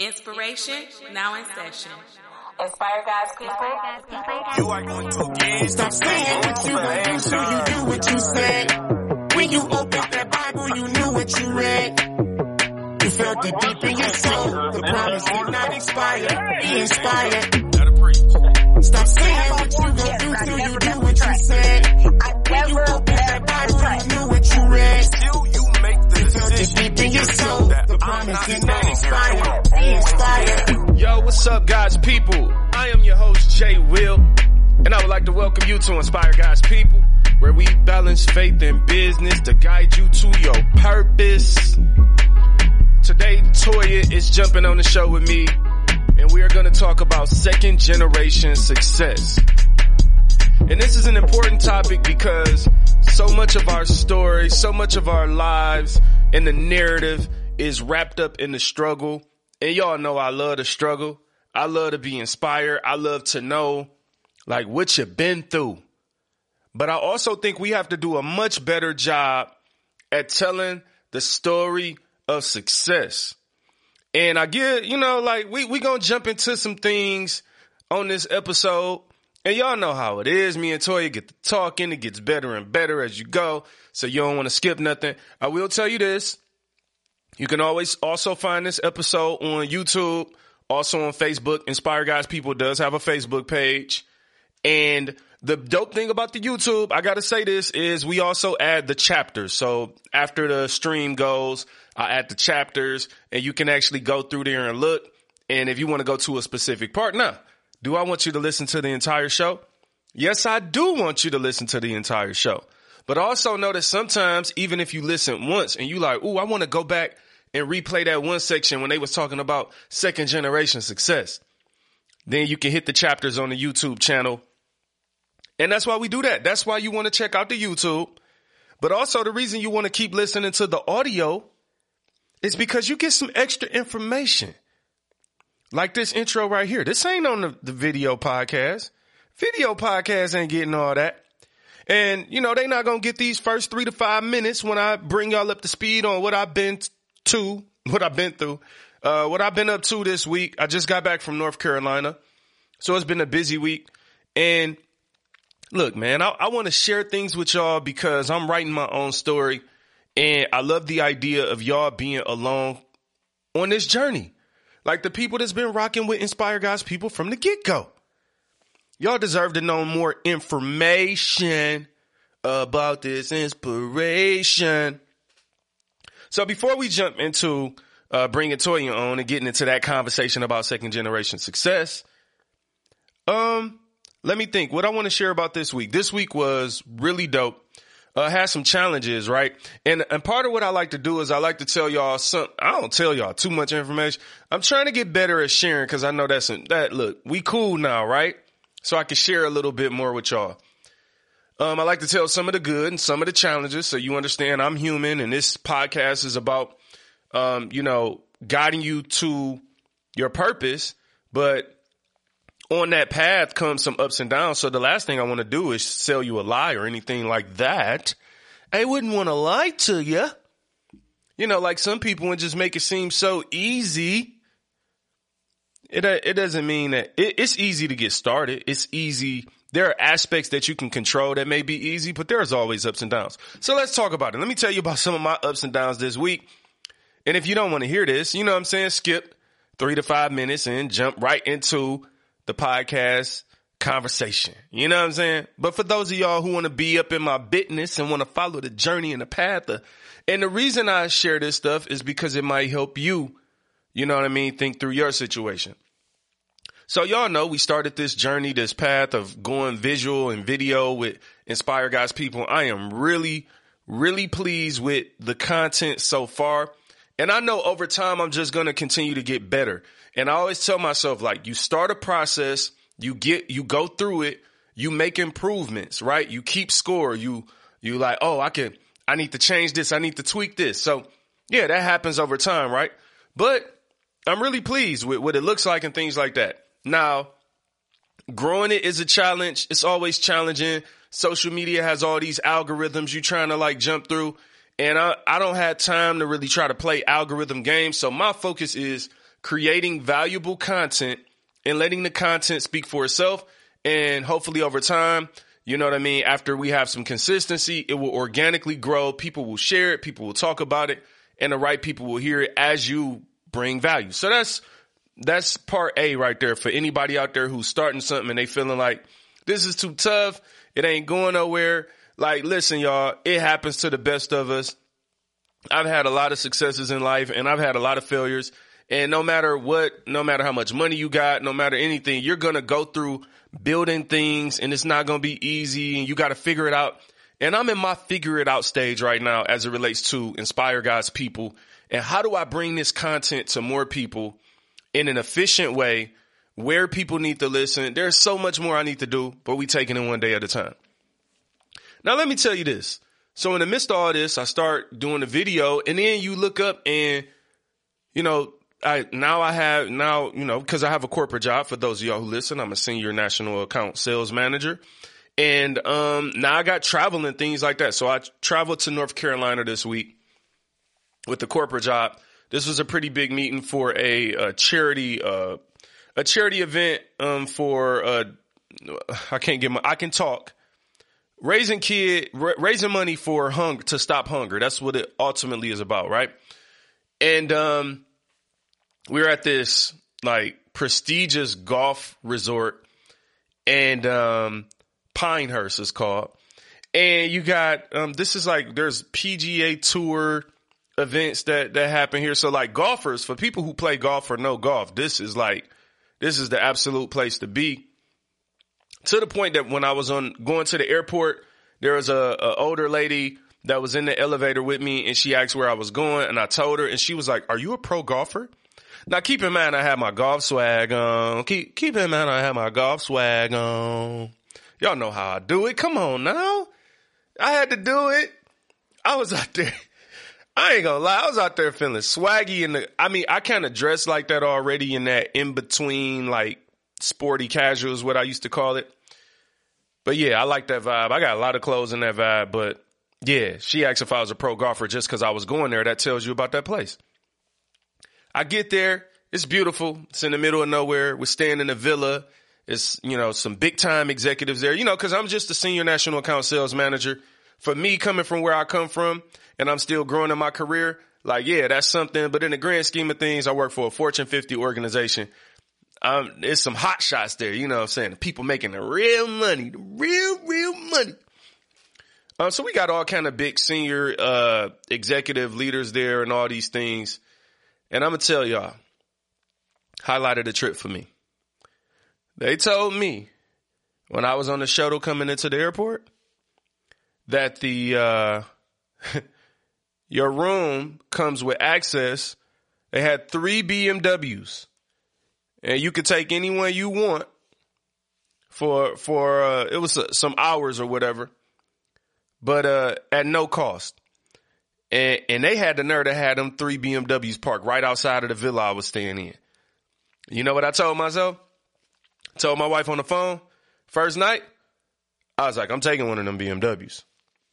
Inspiration now in session. Inspire God's people. You are going to get Stop saying what you gonna do so you do what you said. When you opened that Bible, you knew what you read. You felt it deep in your soul. The promise did not expire. Be inspired. Stop saying what you gonna do till you do what you said. When you opened that Bible, you knew what you read. Yo, what's up, God's people? I am your host, Jay Will, and I would like to welcome you to Inspire God's People, where we balance faith and business to guide you to your purpose. Today, Toya is jumping on the show with me, and we are going to talk about second generation success. And this is an important topic because so much of our story, so much of our lives and the narrative is wrapped up in the struggle. And y'all know I love the struggle. I love to be inspired. I love to know like what you've been through. But I also think we have to do a much better job at telling the story of success. And I get, you know, like we we gonna jump into some things on this episode, and y'all know how it is. Me and Toya get to talking; it gets better and better as you go. So you don't want to skip nothing. I will tell you this: you can always also find this episode on YouTube, also on Facebook. Inspire God's People does have a Facebook page, and the dope thing about the YouTube, I gotta say this, is we also add the chapters. So after the stream goes, I add the chapters and you can actually go through there and look. And if you want to go to a specific part, now, do I want you to listen to the entire show? Yes, I do want you to listen to the entire show. But also know that sometimes, even if you listen once and you like, ooh, I want to go back and replay that one section when they was talking about second generation success, then you can hit the chapters on the YouTube channel and that's why we do that. That's why you want to check out the YouTube. But also the reason you want to keep listening to the audio is because you get some extra information. Like this intro right here. This ain't on the, the video podcast. Video podcast ain't getting all that. And, you know, they not going to get these first three to five minutes when I bring y'all up to speed on what I've been to, what I've been through, uh, what I've been up to this week. I just got back from North Carolina. So it's been a busy week. And look, man, I, I want to share things with y'all because I'm writing my own story and I love the idea of y'all being along on this journey. Like the people that's been rocking with Inspire God's people from the get go. Y'all deserve to know more information about this inspiration. So before we jump into uh, bringing Toya on and getting into that conversation about second generation success, um, let me think. What I want to share about this week. This week was really dope. Uh, had some challenges, right? And and part of what I like to do is I like to tell y'all some. I don't tell y'all too much information. I'm trying to get better at sharing because I know that's that. Look, we cool now, right? So I can share a little bit more with y'all. Um, I like to tell some of the good and some of the challenges, so you understand I'm human, and this podcast is about, um, you know, guiding you to your purpose, but on that path comes some ups and downs. So the last thing I want to do is sell you a lie or anything like that. I wouldn't want to lie to you. You know, like some people would just make it seem so easy. It uh, it doesn't mean that it, it's easy to get started. It's easy. There are aspects that you can control that may be easy, but there's always ups and downs. So let's talk about it. Let me tell you about some of my ups and downs this week. And if you don't want to hear this, you know what I'm saying? Skip three to five minutes and jump right into the podcast conversation. You know what I'm saying? But for those of y'all who want to be up in my business and want to follow the journey and the path, of, and the reason I share this stuff is because it might help you, you know what I mean, think through your situation. So y'all know we started this journey, this path of going visual and video with Inspire God's people. I am really, really pleased with the content so far. And I know over time I'm just going to continue to get better. And I always tell myself like you start a process, you get you go through it, you make improvements, right? You keep score. You you like, "Oh, I can I need to change this. I need to tweak this." So, yeah, that happens over time, right? But I'm really pleased with what it looks like and things like that. Now, growing it is a challenge. It's always challenging. Social media has all these algorithms you're trying to like jump through. And I, I don't have time to really try to play algorithm games. So my focus is creating valuable content and letting the content speak for itself. And hopefully over time, you know what I mean? After we have some consistency, it will organically grow. People will share it. People will talk about it and the right people will hear it as you bring value. So that's, that's part A right there for anybody out there who's starting something and they feeling like this is too tough. It ain't going nowhere. Like, listen, y'all, it happens to the best of us. I've had a lot of successes in life and I've had a lot of failures. And no matter what, no matter how much money you got, no matter anything, you're going to go through building things and it's not going to be easy and you got to figure it out. And I'm in my figure it out stage right now as it relates to inspire God's people. And how do I bring this content to more people in an efficient way where people need to listen? There's so much more I need to do, but we taking it one day at a time. Now, let me tell you this. So in the midst of all this, I start doing the video and then you look up and, you know, I, now I have, now, you know, cause I have a corporate job for those of y'all who listen. I'm a senior national account sales manager. And, um, now I got travel and things like that. So I traveled to North Carolina this week with the corporate job. This was a pretty big meeting for a, a charity, uh, a charity event, um, for, uh, I can't get my, I can talk raising kid, raising money for hunger to stop hunger. That's what it ultimately is about, right? And um, we were at this like prestigious golf resort, and um, Pinehurst is called. And you got um, this is like there's PGA Tour events that that happen here. So like golfers, for people who play golf or know golf, this is like this is the absolute place to be to the point that when I was on going to the airport, there was a, a older lady that was in the elevator with me and she asked where I was going and I told her and she was like, are you a pro golfer? Now keep in mind I had my golf swag on. Keep, keep in mind I had my golf swag on. Y'all know how I do it. Come on now. I had to do it. I was out there. I ain't gonna lie. I was out there feeling swaggy and the, I mean, I kind of dressed like that already in that in between like sporty casual is what I used to call it. But yeah, I like that vibe. I got a lot of clothes in that vibe, but yeah, she asked if I was a pro golfer just because I was going there. That tells you about that place. I get there. It's beautiful. It's in the middle of nowhere. We're staying in a villa. It's, you know, some big time executives there, you know, cause I'm just a senior national account sales manager. For me coming from where I come from and I'm still growing in my career, like, yeah, that's something. But in the grand scheme of things, I work for a Fortune 50 organization um, there's some hot shots there, you know what I'm saying? People making the real money, the real, real money. Uh, so we got all kind of big senior, uh, executive leaders there and all these things. And I'm going to tell y'all, highlighted a trip for me. They told me when I was on the shuttle coming into the airport that the, uh, your room comes with access. They had three BMWs and you could take anyone you want for for uh, it was uh, some hours or whatever, but uh, at no cost. And and they had the nerve to have them three BMWs parked right outside of the villa I was staying in. You know what I told myself? told my wife on the phone first night. I was like, I'm taking one of them BMWs.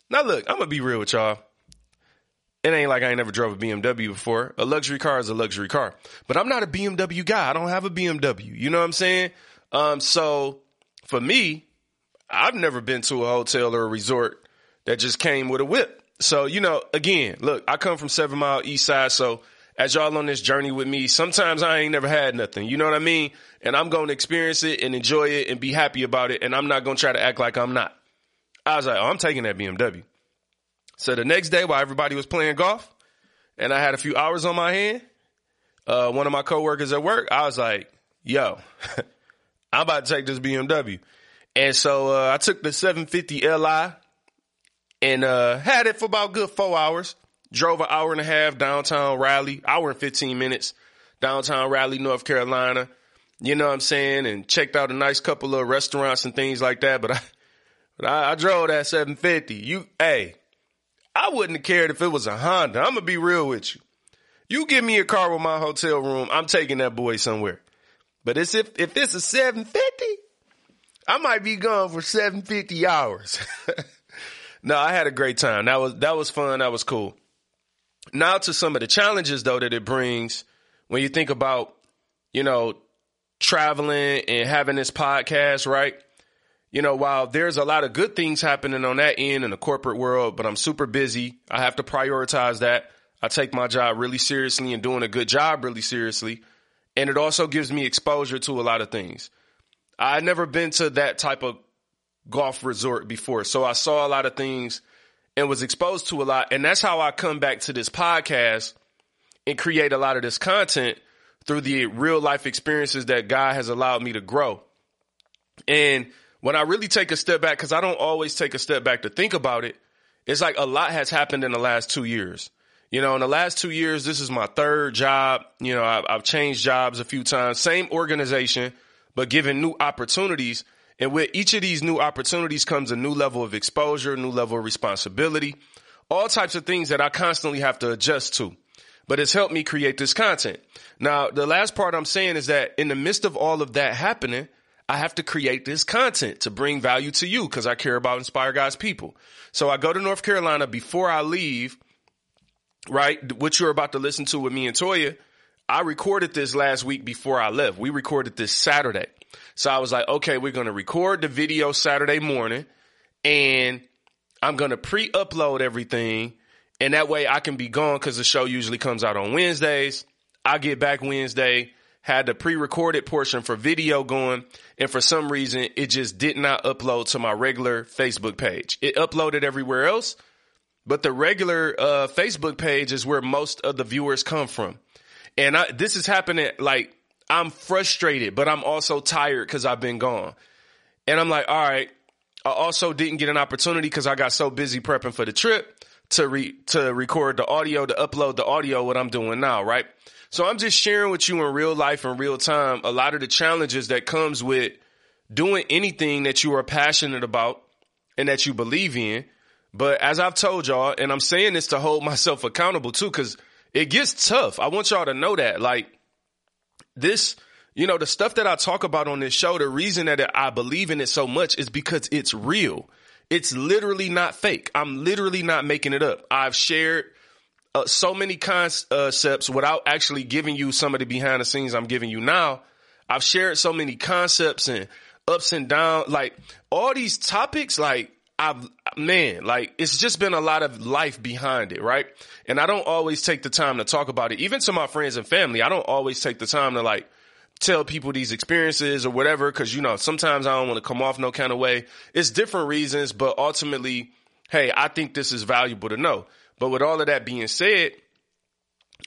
Now look, I'm gonna be real with y'all. It ain't like I ain't never drove a BMW before. A luxury car is a luxury car, but I'm not a BMW guy. I don't have a BMW. You know what I'm saying? Um, so for me, I've never been to a hotel or a resort that just came with a whip. So, you know, again, look, I come from seven mile east side. So as y'all on this journey with me, sometimes I ain't never had nothing. You know what I mean? And I'm going to experience it and enjoy it and be happy about it. And I'm not going to try to act like I'm not. I was like, oh, I'm taking that BMW. So the next day while everybody was playing golf and I had a few hours on my hand, uh, one of my coworkers at work, I was like, yo, I'm about to take this BMW. And so, uh, I took the 750 Li and, uh, had it for about good four hours. Drove an hour and a half downtown Raleigh, hour and 15 minutes downtown Raleigh, North Carolina. You know what I'm saying? And checked out a nice couple of restaurants and things like that. But I, but I, I drove that 750. You, hey, I wouldn't have cared if it was a Honda. I'm gonna be real with you. You give me a car with my hotel room, I'm taking that boy somewhere. But it's if if it's a 750, I might be gone for 750 hours. no, I had a great time. That was that was fun. That was cool. Now to some of the challenges though that it brings when you think about you know, traveling and having this podcast, right? You know, while there's a lot of good things happening on that end in the corporate world, but I'm super busy. I have to prioritize that. I take my job really seriously and doing a good job really seriously. And it also gives me exposure to a lot of things. I've never been to that type of golf resort before. So I saw a lot of things and was exposed to a lot. And that's how I come back to this podcast and create a lot of this content through the real life experiences that God has allowed me to grow. And when I really take a step back, cause I don't always take a step back to think about it, it's like a lot has happened in the last two years. You know, in the last two years, this is my third job. You know, I've, I've changed jobs a few times, same organization, but given new opportunities. And with each of these new opportunities comes a new level of exposure, new level of responsibility, all types of things that I constantly have to adjust to. But it's helped me create this content. Now, the last part I'm saying is that in the midst of all of that happening, I have to create this content to bring value to you because I care about inspire God's people. So I go to North Carolina before I leave, right? What you're about to listen to with me and Toya. I recorded this last week before I left. We recorded this Saturday. So I was like, okay, we're going to record the video Saturday morning and I'm going to pre-upload everything. And that way I can be gone because the show usually comes out on Wednesdays. I get back Wednesday, had the pre-recorded portion for video going. And for some reason, it just did not upload to my regular Facebook page. It uploaded everywhere else, but the regular uh, Facebook page is where most of the viewers come from. And I, this is happening like I'm frustrated, but I'm also tired because I've been gone. And I'm like, all right. I also didn't get an opportunity because I got so busy prepping for the trip to re to record the audio, to upload the audio, what I'm doing now, right? So I'm just sharing with you in real life in real time a lot of the challenges that comes with doing anything that you are passionate about and that you believe in. But as I've told y'all, and I'm saying this to hold myself accountable too, because it gets tough. I want y'all to know that. Like, this, you know, the stuff that I talk about on this show, the reason that I believe in it so much is because it's real. It's literally not fake. I'm literally not making it up. I've shared uh, so many concepts without actually giving you some of the behind the scenes I'm giving you now. I've shared so many concepts and ups and downs, like all these topics, like I've, man, like it's just been a lot of life behind it, right? And I don't always take the time to talk about it. Even to my friends and family, I don't always take the time to like tell people these experiences or whatever. Cause you know, sometimes I don't want to come off no kind of way. It's different reasons, but ultimately, hey, I think this is valuable to know. But with all of that being said,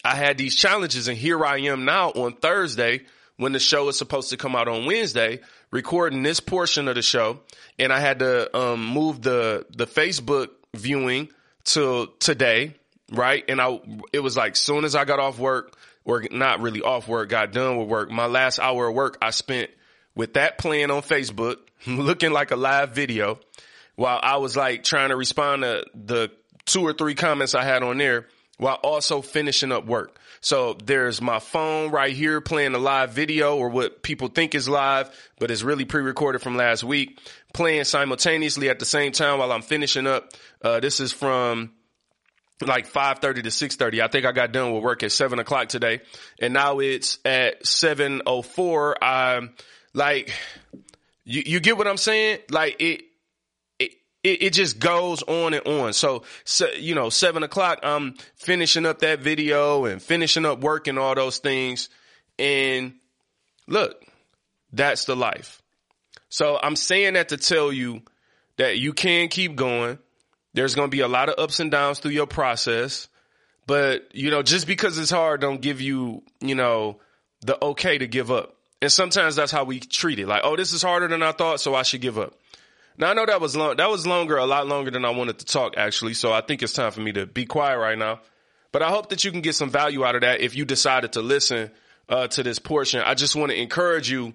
I had these challenges and here I am now on Thursday when the show is supposed to come out on Wednesday, recording this portion of the show. And I had to um, move the the Facebook viewing to today, right? And I it was like soon as I got off work, or not really off work, got done with work. My last hour of work I spent with that playing on Facebook, looking like a live video, while I was like trying to respond to the two or three comments I had on there while also finishing up work. So there's my phone right here playing a live video or what people think is live, but it's really pre-recorded from last week playing simultaneously at the same time while I'm finishing up. Uh, this is from like 5.30 to 6.30. I think I got done with work at 7 o'clock today. And now it's at 7.04. I'm like, you, you get what I'm saying? Like it, it, it just goes on and on. So, so, you know, seven o'clock, I'm finishing up that video and finishing up work and all those things. And look, that's the life. So I'm saying that to tell you that you can keep going. There's going to be a lot of ups and downs through your process. But, you know, just because it's hard, don't give you, you know, the okay to give up. And sometimes that's how we treat it. Like, oh, this is harder than I thought, so I should give up. Now I know that was long. That was longer, a lot longer than I wanted to talk actually. So I think it's time for me to be quiet right now. But I hope that you can get some value out of that if you decided to listen uh, to this portion. I just want to encourage you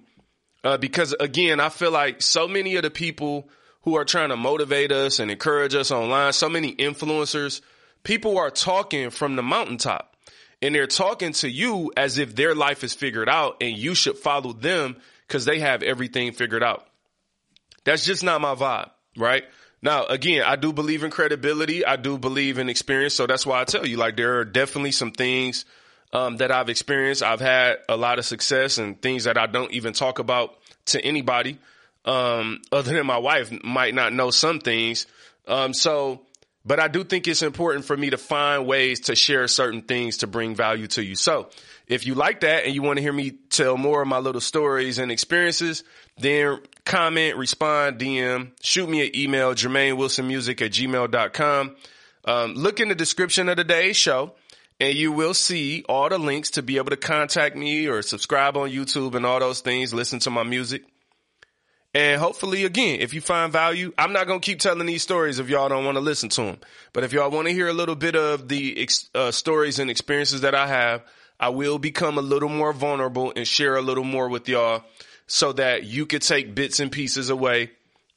uh, because again, I feel like so many of the people who are trying to motivate us and encourage us online, so many influencers, people are talking from the mountaintop and they're talking to you as if their life is figured out and you should follow them because they have everything figured out. That's just not my vibe, right? Now, again, I do believe in credibility. I do believe in experience. So that's why I tell you, like, there are definitely some things um, that I've experienced. I've had a lot of success and things that I don't even talk about to anybody, um, other than my wife might not know some things. Um, so, but I do think it's important for me to find ways to share certain things to bring value to you. So if you like that and you want to hear me tell more of my little stories and experiences, then comment, respond, DM, shoot me an email, jermainewilsonmusic at gmail.com. Um, look in the description of today's show and you will see all the links to be able to contact me or subscribe on YouTube and all those things, listen to my music. And hopefully, again, if you find value, I'm not going to keep telling these stories if y'all don't want to listen to them. But if y'all want to hear a little bit of the uh, stories and experiences that I have, I will become a little more vulnerable and share a little more with y'all so that you could take bits and pieces away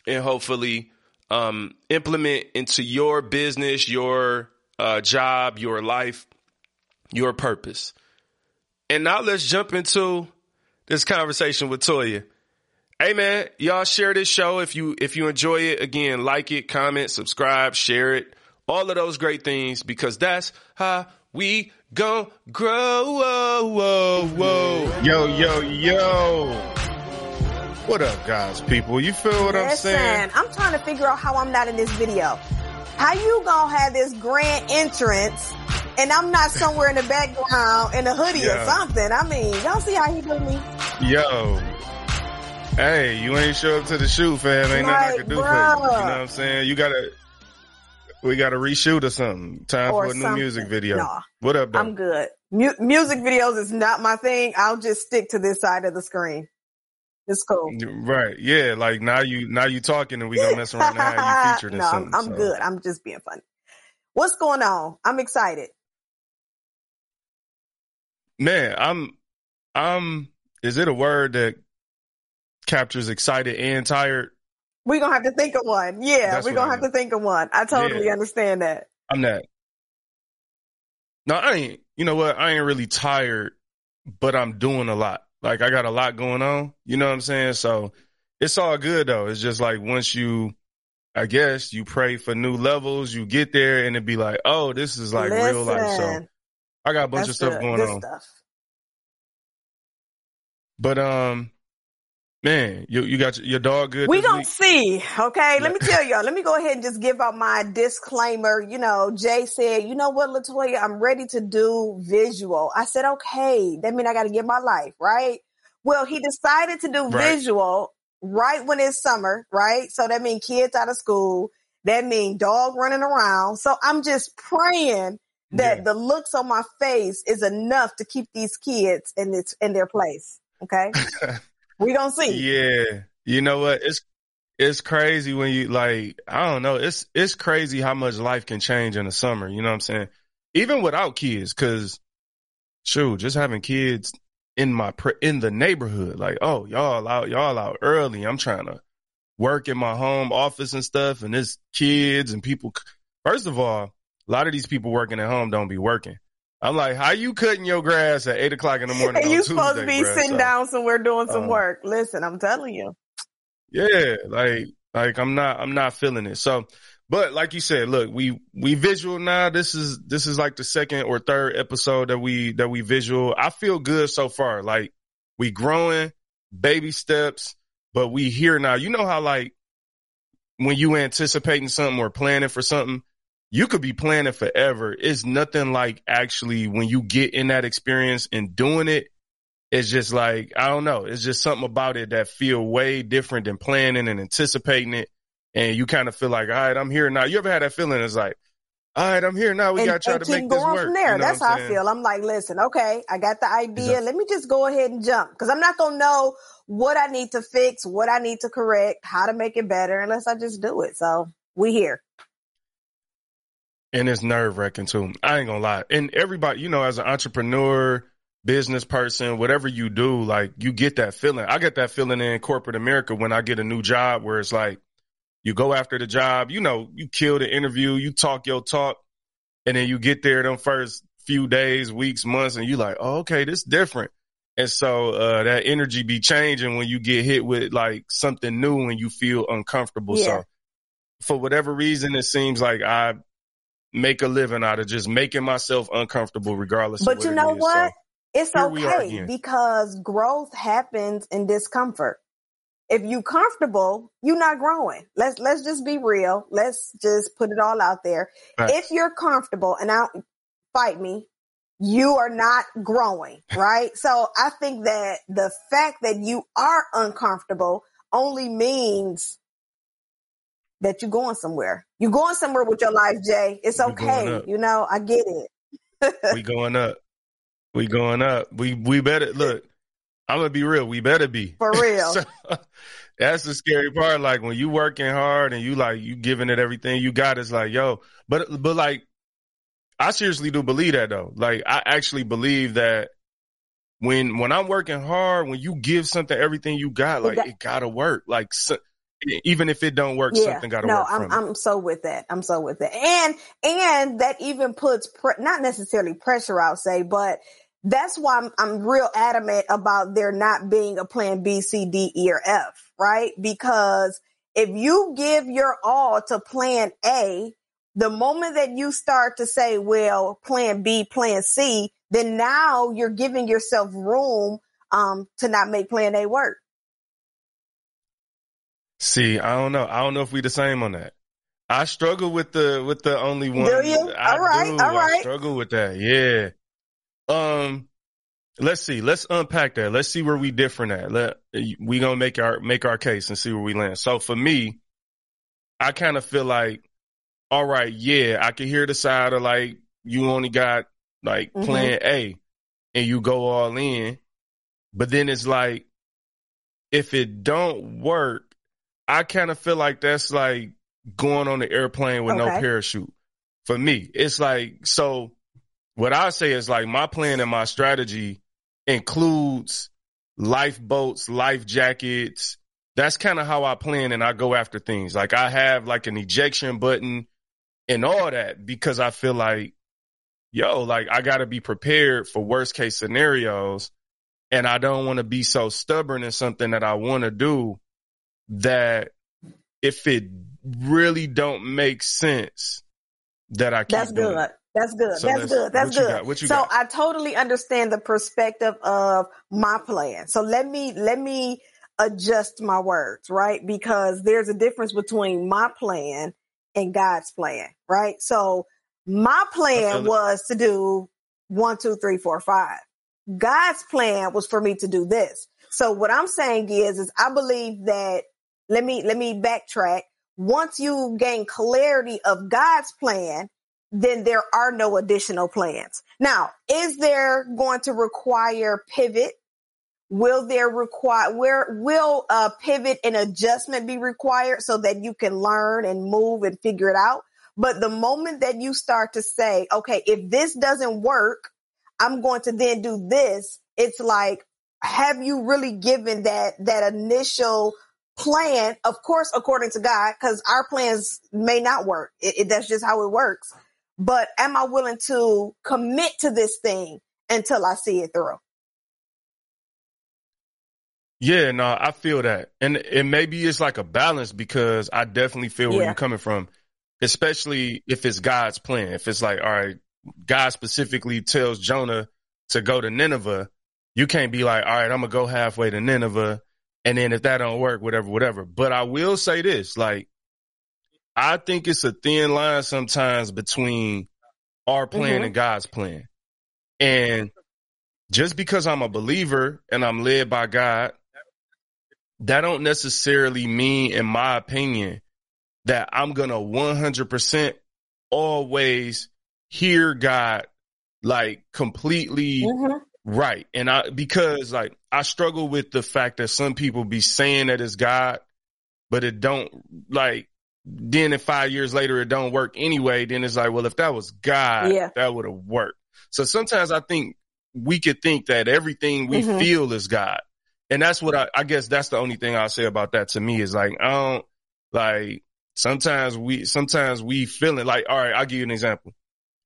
and hopefully um, implement into your business, your uh, job, your life, your purpose. And now let's jump into this conversation with Toya. Hey man, y'all share this show if you if you enjoy it. Again, like it, comment, subscribe, share it, all of those great things because that's how we go grow. Whoa, whoa, whoa. Yo, yo, yo. What up, guys, people? You feel what I'm Listen, saying? I'm trying to figure out how I'm not in this video. How you gonna have this grand entrance and I'm not somewhere in the background in a hoodie Yeah. or something? I mean, y'all see how he do me? Yo. Hey, you ain't show up to the shoot, fam. Ain't nothing I can do for you. You know what I'm saying? You gotta, we gotta reshoot or something. Time Or for a new something. music video. Nah. What up, though? I'm good. Mu- music videos is not my thing. I'll just stick to this side of the screen. It's cool. Right. Yeah. Like now you, now you talking and we gonna mess around and have you featured in no, I'm. I'm so. good. I'm just being funny. What's going on? I'm excited. Man, I'm, I'm, is it a word that captures excited and tired? We're gonna have to think of one. Yeah, That's we're gonna have to think of one. I totally Yeah. understand that. I'm not. No, I ain't. You know what? I ain't really tired, but I'm doing a lot. Like I got a lot going on. You know what I'm saying? So it's all good though. It's just like once you, I guess you pray for new levels, you get there and it be like, oh, this is like real life. So I got a bunch of stuff good- going good on. Stuff. But um, man, you you got your, your dog good. We gonna week? see. Okay, let me tell y'all. Let me go ahead and just give out my disclaimer. You know, Jay said, "You know what, Latoya, I'm ready to do visual." I said, "Okay, that means I got to get my life right." Well, he decided to do Right. visual right when it's summer, right? So that means kids out of school. That means dog running around. So I'm just praying that Yeah. the looks on my face is enough to keep these kids in its in their place. Okay, we gonna see. Yeah. You know what? It's it's crazy when you like I don't know. It's it's crazy how much life can change in the summer, you know what I'm saying? Even without kids cuz shoot, just having kids in my pre- in the neighborhood like, oh, y'all out y'all out early. I'm trying to work in my home office and stuff and there's kids and people First of all, a lot of these people working at home don't be working. I'm like, how you cutting your grass at eight o'clock in the morning? And you supposed to be bruh? sitting So- down somewhere doing some uh, work. Listen, I'm telling you. Yeah, like like I'm not I'm not feeling it. So, but like you said, look, we we visual now. This is this is like the second or third episode that we that we visual. I feel good so far. Like we growing, baby steps, but we here now. You know how like when you anticipating something or planning for something, you could be planning forever. It's nothing like actually when you get in that experience and doing it it's just like I don't know. It's just something about it that feel way different than planning and anticipating it. And you kind of feel like, all right, I'm here now. You ever had that feeling? It's like, all right, I'm here now. We got to try to make this going work. from there. You know That's how I feel. I'm like, listen, okay, I got the idea. Exactly. Let me just go ahead and jump because I'm not going to know what I need to fix, what I need to correct, how to make it better unless I just do it. So we here. And it's nerve wracking too. I ain't gonna lie. And everybody, you know, as an entrepreneur, business person, whatever you do, like you get that feeling. I get that feeling in corporate America when I get a new job where it's like you go after the job, you know, you kill the interview, you talk your talk, and then you get there them first few days, weeks, months, and you like, oh, okay, this different. And so uh that energy be changing when you get hit with like something new and you feel uncomfortable. Yeah. So for whatever reason, it seems like I make a living out of just making myself uncomfortable regardless But you know what? So, It's here we are okay because growth happens in discomfort. If you comfortable, you're not growing. Let's let's just be real. Let's just put it all out there. Facts. If you're comfortable and I fight me, you are not growing, right? so I think that the fact that you are uncomfortable only means that you're going somewhere. You're going somewhere with your life, Jay. It's okay. You know, I get it. we going up. We going up. We we better look. I'm gonna be real. We better be For real. So, that's the scary part. Like when you working hard and you like you giving it everything you got. It's like yo, but but like I seriously do believe that though. Like I actually believe that when when I'm working hard, when you give something everything you got, like got- it gotta work. Like so, even if it don't work, something gotta no, work I'm. I'm so with that. I'm so with that, and and that even puts pre- not necessarily pressure, I'll say, but that's why I'm I'm real adamant about there not being a plan B, C, D, E, or F, right? Because if you give your all to plan A, the moment that you start to say, well, plan B, plan C, then now you're giving yourself room um to not make plan A work. See, I don't know. I don't know if we the same on that. I struggle with the with the only one. Do you? I All right, do. all right. I struggle with that. Yeah. Um. Let's see. Let's unpack that. Let's see where we different at. Let we gonna make our make our case and see where we land. So for me, I kind of feel like, all right, yeah, I can hear the side of like you only got like Mhm. plan A, and you go all in, but then it's like if it don't work, I kind of feel like that's like going on the airplane with no parachute. For me, it's like so. What I say is like my plan and my strategy includes lifeboats, life jackets. That's kind of how I plan and I go after things. Like I have like an ejection button and all that because I feel like, yo, like I got to be prepared for worst case scenarios. And I don't want to be so stubborn in something that I want to do that if it really don't make sense that I keep That's doing good. it. That's good. So That's let's- good. That's good. got? What you so got? I totally understand the perspective of my plan. So let me let me adjust my words, right? Because there's a difference between my plan and God's plan, right? So my plan was to do one, two, three, four, five. God's plan was for me to do this. So what I'm saying is, is I believe that let me let me backtrack. Once you gain clarity of God's plan, then there are no additional plans. Now, is there going to require pivot? Will there require where will a pivot and adjustment be required so that you can learn and move and figure it out? But the moment that you start to say, okay, if this doesn't work, I'm going to then do this. It's like, have you really given that, that initial plan? Of course, according to God, because our plans may not work. It, it- that's just how it works. But am I willing to commit to this thing until I see it through? Yeah, no, I feel that. And and maybe it's like a balance because I definitely feel where Yeah. you're coming from, especially if it's God's plan. If it's like, all right, God specifically tells Jonah to go to Nineveh, you can't be like, all right, I'm gonna go halfway to Nineveh, and then if that don't work, whatever, whatever. But I will say this, like, I think it's a thin line sometimes between our plan Mhm. and God's plan. And just because I'm a believer and I'm led by God, that don't necessarily mean, in my opinion, that I'm gonna 100% always hear God like completely right. And I, because like I struggle with the fact that some people be saying that it's God, but it don't like, then if five years later it don't work anyway, then it's like, well, if that was God, Yeah. that would have worked. So sometimes I think we could think that everything we Mhm. feel is God. And that's what I, I guess that's the only thing I'll say about that to me is like, I don't like sometimes we, sometimes we feeling like, all right, I'll give you an example.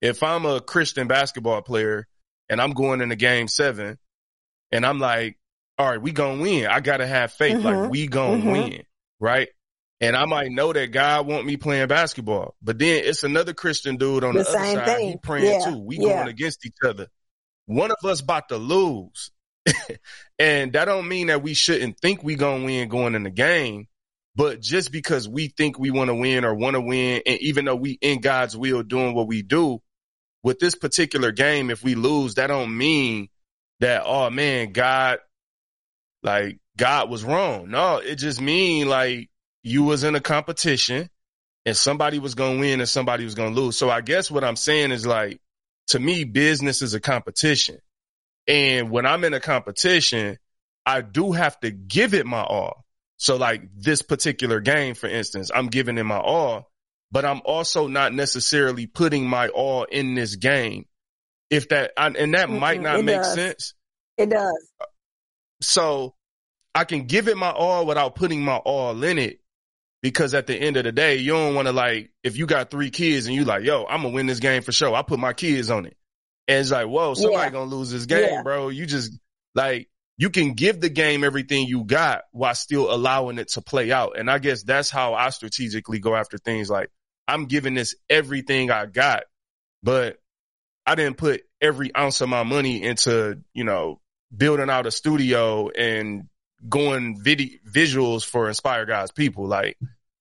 If I'm a Christian basketball player and I'm going into game seven and I'm like, all right, we gonna win. I gotta have faith. Mhm. Like we gonna Mhm. win. Right. And I might know that God want me playing basketball, but then it's another Christian dude on the, The other side. thing. He praying Yeah, too. We yeah. going against each other. One of us about to lose. and that don't mean that we shouldn't think we gonna win going in the game. But just because we think we want to win or want to win, and even though we in God's will doing what we do, with this particular game, if we lose, that don't mean that, oh man, God, like God was wrong. No, it just mean like you was in a competition and somebody was going to win and somebody was going to lose. So I guess what I'm saying is like, to me, business is a competition. And when I'm in a competition, I do have to give it my all. So like this particular game, for instance, I'm giving it my all, but I'm also not necessarily putting my all in this game. If that, and that might Mm-mm, not it make does. sense. It does. So I can give it my all without putting my all in it. Because at the end of the day, you don't want to like, if you got three kids and you like, yo, I'm gonna win this game for sure. I put my kids on it. And it's like, whoa, somebody Yeah. gonna lose this game, Yeah. bro. You just like, you can give the game everything you got while still allowing it to play out. And I guess that's how I strategically go after things. Like, I'm giving this everything I got, but I didn't put every ounce of my money into, you know, building out a studio and going video visuals for Inspire God's people. Like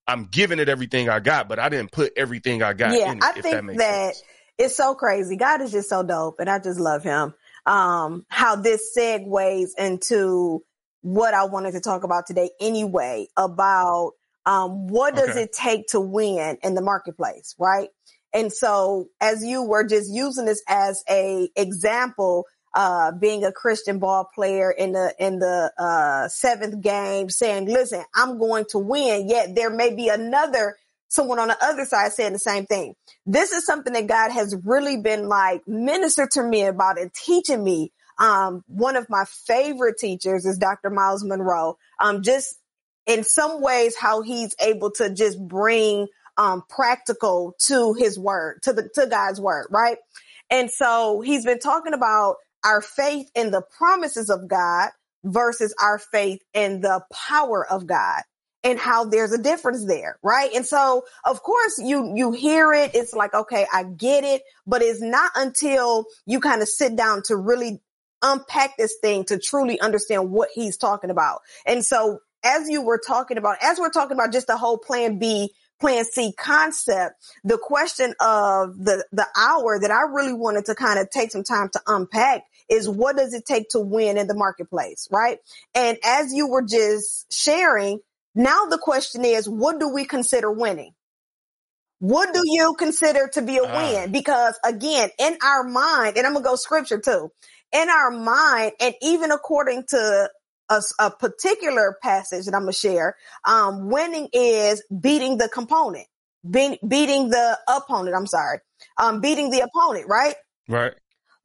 I'm giving it everything I got, but I didn't put everything I got yeah, in it, I think that that it's so crazy. God is just so dope, and I just love him. Um, how this segues into what I wanted to talk about today anyway, about um, what does Okay. it take to win in the marketplace, right? And so as you were just using this as a example, uh, being a Christian ball player in the, in the, uh, seventh game saying, listen, I'm going to win. Yet there may be another, someone on the other side saying the same thing. This is something that God has really been like minister to me about and teaching me. Um, one of my favorite teachers is Dr. Myles Munroe. Um, just in some ways how he's able to just bring um practical to his word to the to God's word right? And so he's been talking about our faith in the promises of God versus our faith in the power of God and how there's a difference there right? And so of course you you hear it it's like okay I get it but it's not until you kind of sit down to really unpack this thing to truly understand what he's talking about. And so as you were talking about, as we're talking about just the whole plan B, plan C concept, the question of the, the hour that I really wanted to kind of take some time to unpack is what does it take to win in the marketplace? Right. And as you were just sharing, now the question is, what do we consider winning? What do you consider to be a Ah. win? Because again, in our mind, and I'm gonna go scripture too, in our mind, and even according to a, a particular passage that I'm gonna share, um, winning is beating the component, being, beating the opponent. I'm sorry, um, beating the opponent, right? Right.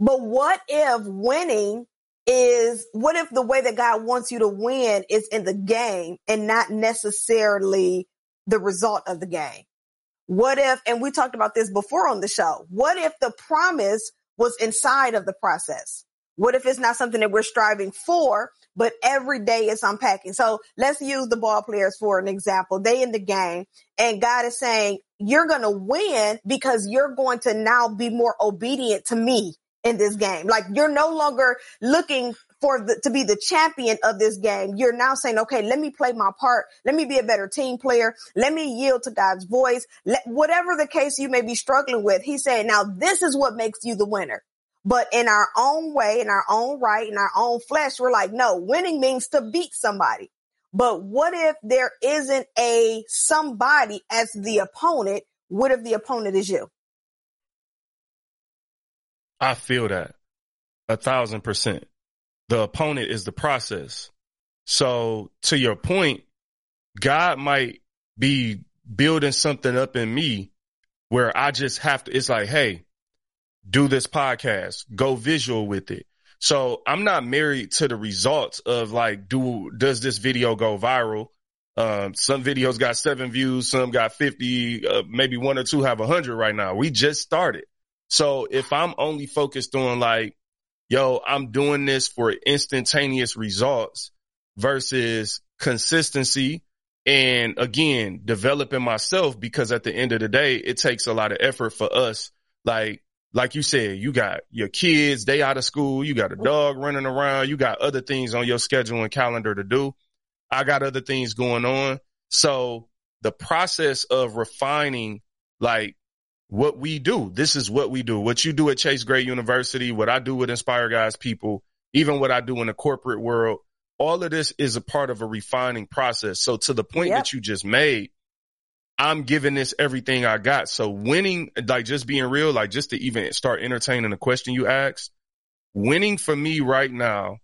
But what if winning is, what if the way that God wants you to win is in the game and not necessarily the result of the game? What if, and we talked about this before on the show, what if the promise was inside of the process? What if it's not something that we're striving for, but every day it's unpacking? So let's use the ball players for an example. They in the game and God is saying, you're going to win because you're going to now be more obedient to me in this game. Like you're no longer looking for the, to be the champion of this game. You're now saying, okay, let me play my part. Let me be a better team player. Let me yield to God's voice. Let, whatever the case you may be struggling with, he's saying, now this is what makes you the winner. But in our own way, in our own right, in our own flesh, we're like, no, winning means to beat somebody. But what if there isn't a somebody as the opponent? What if the opponent is you? I feel that a thousand percent. The opponent is the process. So to your point, God might be building something up in me where I just have to, it's like, Hey, do this podcast, go visual with it. So I'm not married to the results of like, do, does this video go viral? Um, some videos got seven views, some got 50, uh, maybe one or two have a hundred right now. We just started. So if I'm only focused on like, yo, I'm doing this for instantaneous results versus consistency And again, developing myself because at the end of the day, it takes a lot of effort for us. Like, like you said, you got your kids, they out of school, you got a dog running around, you got other things on your schedule and calendar to do. I got other things going on. So the process of refining like what we do, this is what we do. What you do at Chase Gray University, what I do with Inspire God's people, even what I do in the corporate world, all of this is a part of a refining process. So to the point Yep. that you just made, I'm giving this everything I got. So winning, like just being real, like just to even start entertaining the question you asked, winning for me right now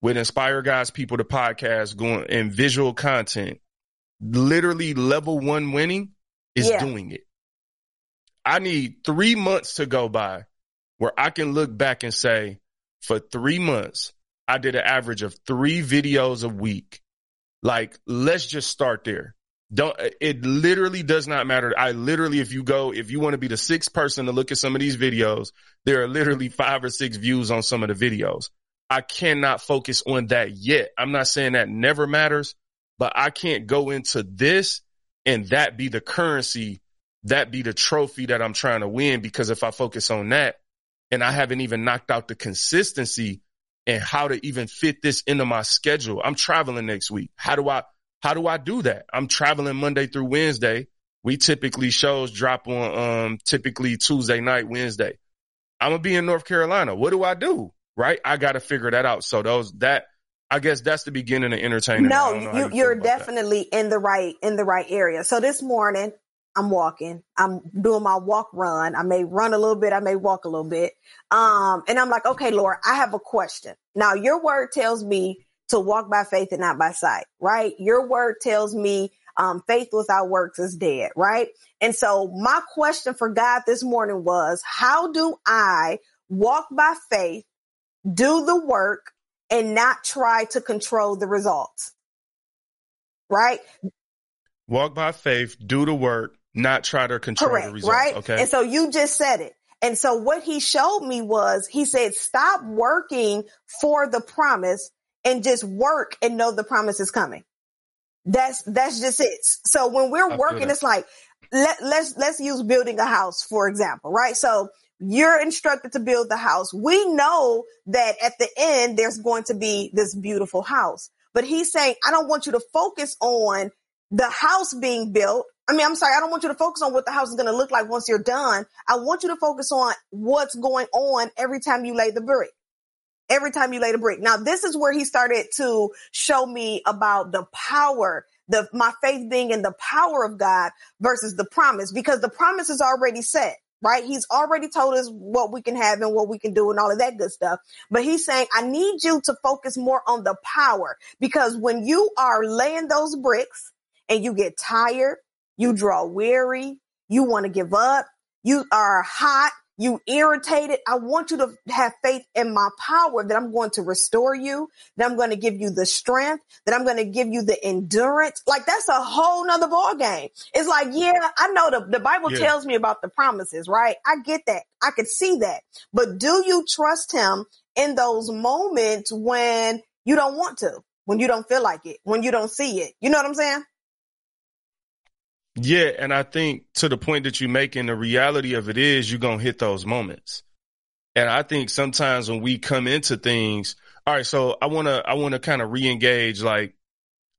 with Inspire God's People, to podcast going and visual content, literally level one winning is Yeah. doing it. I need three months to go by where I can look back and say, for three months, I did an average of three videos a week. Like, let's just start there. Don't, it literally does not matter. I literally, if you go, if you want to be the sixth person to look at some of these videos, there are literally five or six views on some of the videos. I cannot focus on that yet. I'm not saying that never matters, but I can't go into this and that be the currency, that be the trophy that I'm trying to win. Because if I focus on that and I haven't even knocked out the consistency and how to even fit this into my schedule, I'm traveling next week. How do I, how do I do that? I'm traveling Monday through Wednesday. We typically shows drop on, um, typically Tuesday night, Wednesday. I'm gonna be in North Carolina. What do I do? Right? I got to figure that out. So those, that, I guess that's the beginning of entertainment. No, don't know how you, feel you're about that. definitely in the right in the right area. So this morning I'm walking. I'm doing my walk run. I may run a little bit. I may walk a little bit. Um, and I'm like, okay, Lord, I have a question. Now your word tells me to walk by faith and not by sight, right? Your word tells me um, faith without works is dead, right? And so my question for God this morning was, how do I walk by faith, do the work, and not try to control the results? Right? Walk by faith, do the work, not try to control the results. Right? Okay. And so you just said it. And so what he showed me was he said, stop working for the promise and just work and know the promise is coming. That's, that's just it. So when we're feel working, it's like, let, let's, let's use building a house, for example, right? So you're instructed to build the house. We know that at the end, there's going to be this beautiful house, but he's saying, I don't want you to focus on the house being built. I mean, I'm sorry, I don't want you to focus on what the house is going to look like once you're done. I want you to focus on what's going on every time you lay the brick. Every time you lay the brick. Now, this is where he started to show me about the power, the, my faith being in the power of God versus the promise, because the promise is already set, right? He's already told us what we can have and what we can do and all of that good stuff. But he's saying, I need you to focus more on the power because when you are laying those bricks and you get tired, you draw weary, you want to give up, you are hot, you irritated. I want you to have faith in my power that I'm going to restore you, that I'm going to give you the strength, that I'm going to give you the endurance. Like that's a whole nother ball game. It's like, yeah, I know the, the Bible Yeah. tells me about the promises, right? I get that. I could see that. But do you trust him in those moments when you don't want to, when you don't feel like it, when you don't see it? You know what I'm saying? Yeah, and I think to the point that you're making, the reality of it is you're gonna hit those moments. And I think sometimes when we come into things, all right, so I wanna I wanna kind of re-engage like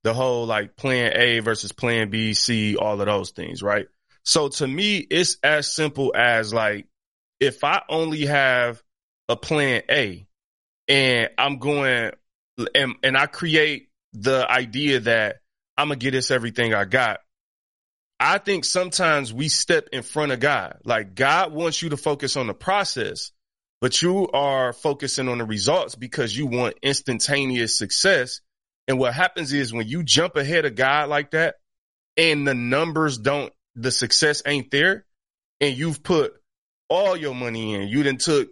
the whole like plan A versus plan B, C, all of those things, right? So to me, it's as simple as like if I only have a plan A and I'm going and, and I create the idea that I'm gonna get this everything I got. I think sometimes we step in front of God. Like God wants you to focus on the process, but you are focusing on the results because you want instantaneous success. And what happens is when you jump ahead of God like that and the numbers don't, the success ain't there and you've put all your money in, you then took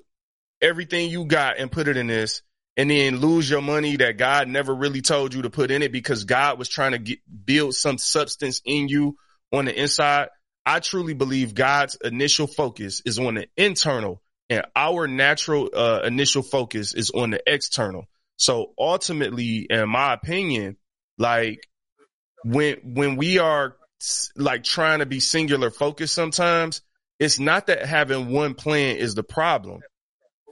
everything you got and put it in this and then lose your money that God never really told you to put in it because God was trying to get, build some substance in you on the inside. I truly believe God's initial focus is on the internal and our natural uh, initial focus is on the external. So ultimately, in my opinion, like when when we are like trying to be singular focused sometimes, it's not that having one plan is the problem.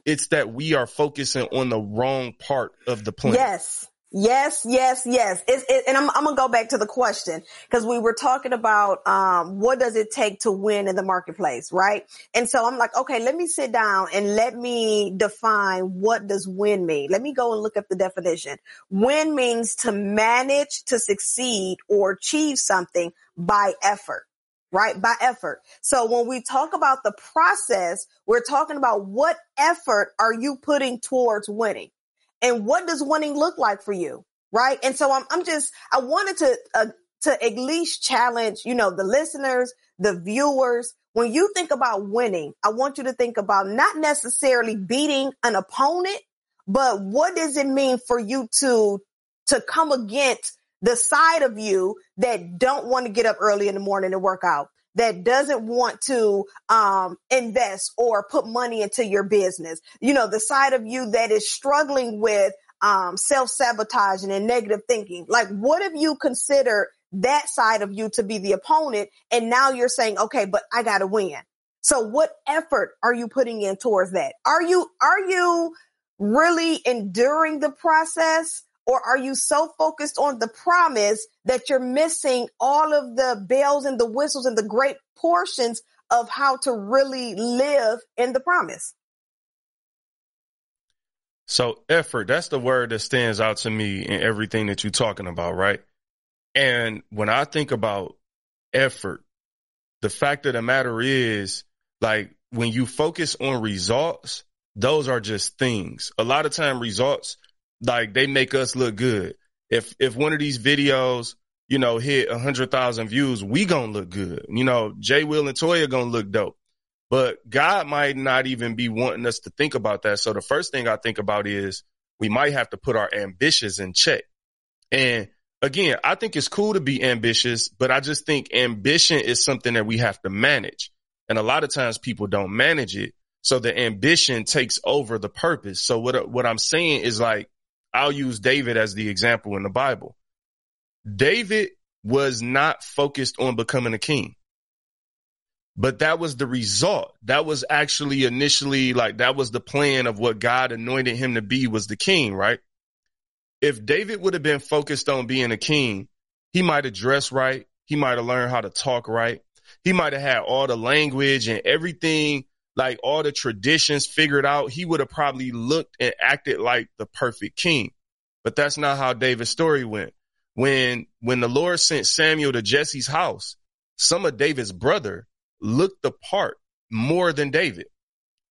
It's that we are focusing on the wrong part of the plan. Yes. Yes, yes, yes. It's, it, and I'm, I'm gonna go back to the question because we were talking about um, what does it take to win in the marketplace, right? And so I'm like, okay, let me sit down and let me define what does win mean. Let me go and look up the definition. Win means to manage, to succeed, or achieve something by effort right? By effort. So when we talk about the process, we're talking about what effort are you putting towards winning? And what does winning look like for you? Right. And so I'm, I'm just, I wanted to, uh, to at least challenge, you know, the listeners, the viewers. When you think about winning, I want you to think about not necessarily beating an opponent, but what does it mean for you to, to come against the side of you that don't want to get up early in the morning and work out? That doesn't want to um, invest or put money into your business. You know, the side of you that is struggling with um, self sabotaging and negative thinking. Like, what if you consider that side of you to be the opponent, and now you're saying, okay, but I got to win. So, what effort are you putting in towards that? Are you are you really enduring the process? Or are you so focused on the promise that you're missing all of the bells and the whistles and the great portions of how to really live in the promise? So effort, that's the word that stands out to me in everything that you're talking about, right? And when I think about effort, the fact of the matter is like when you focus on results, those are just things. A lot of time results like they make us look good. If if one of these videos, you know, hit a hundred thousand views, we gonna look good. You know, Jay Will and Toya gonna look dope. But God might not even be wanting us to think about that. So the first thing I think about is we might have to put our ambitions in check. And again, I think it's cool to be ambitious, but I just think ambition is something that we have to manage. And a lot of times people don't manage it. So the ambition takes over the purpose. So what, what I'm saying is like, I'll use David as the example in the Bible. David was not focused on becoming a king. But that was the result. That was actually initially like that was the plan of what God anointed him to be was the king, right? If David would have been focused on being a king, he might have dressed right. He might have learned how to talk right. He might have had all the language and everything like all the traditions figured out, he would have probably looked and acted like the perfect king. But that's not how David's story went. When, when the Lord sent Samuel to Jesse's house, some of David's brother looked the part more than David.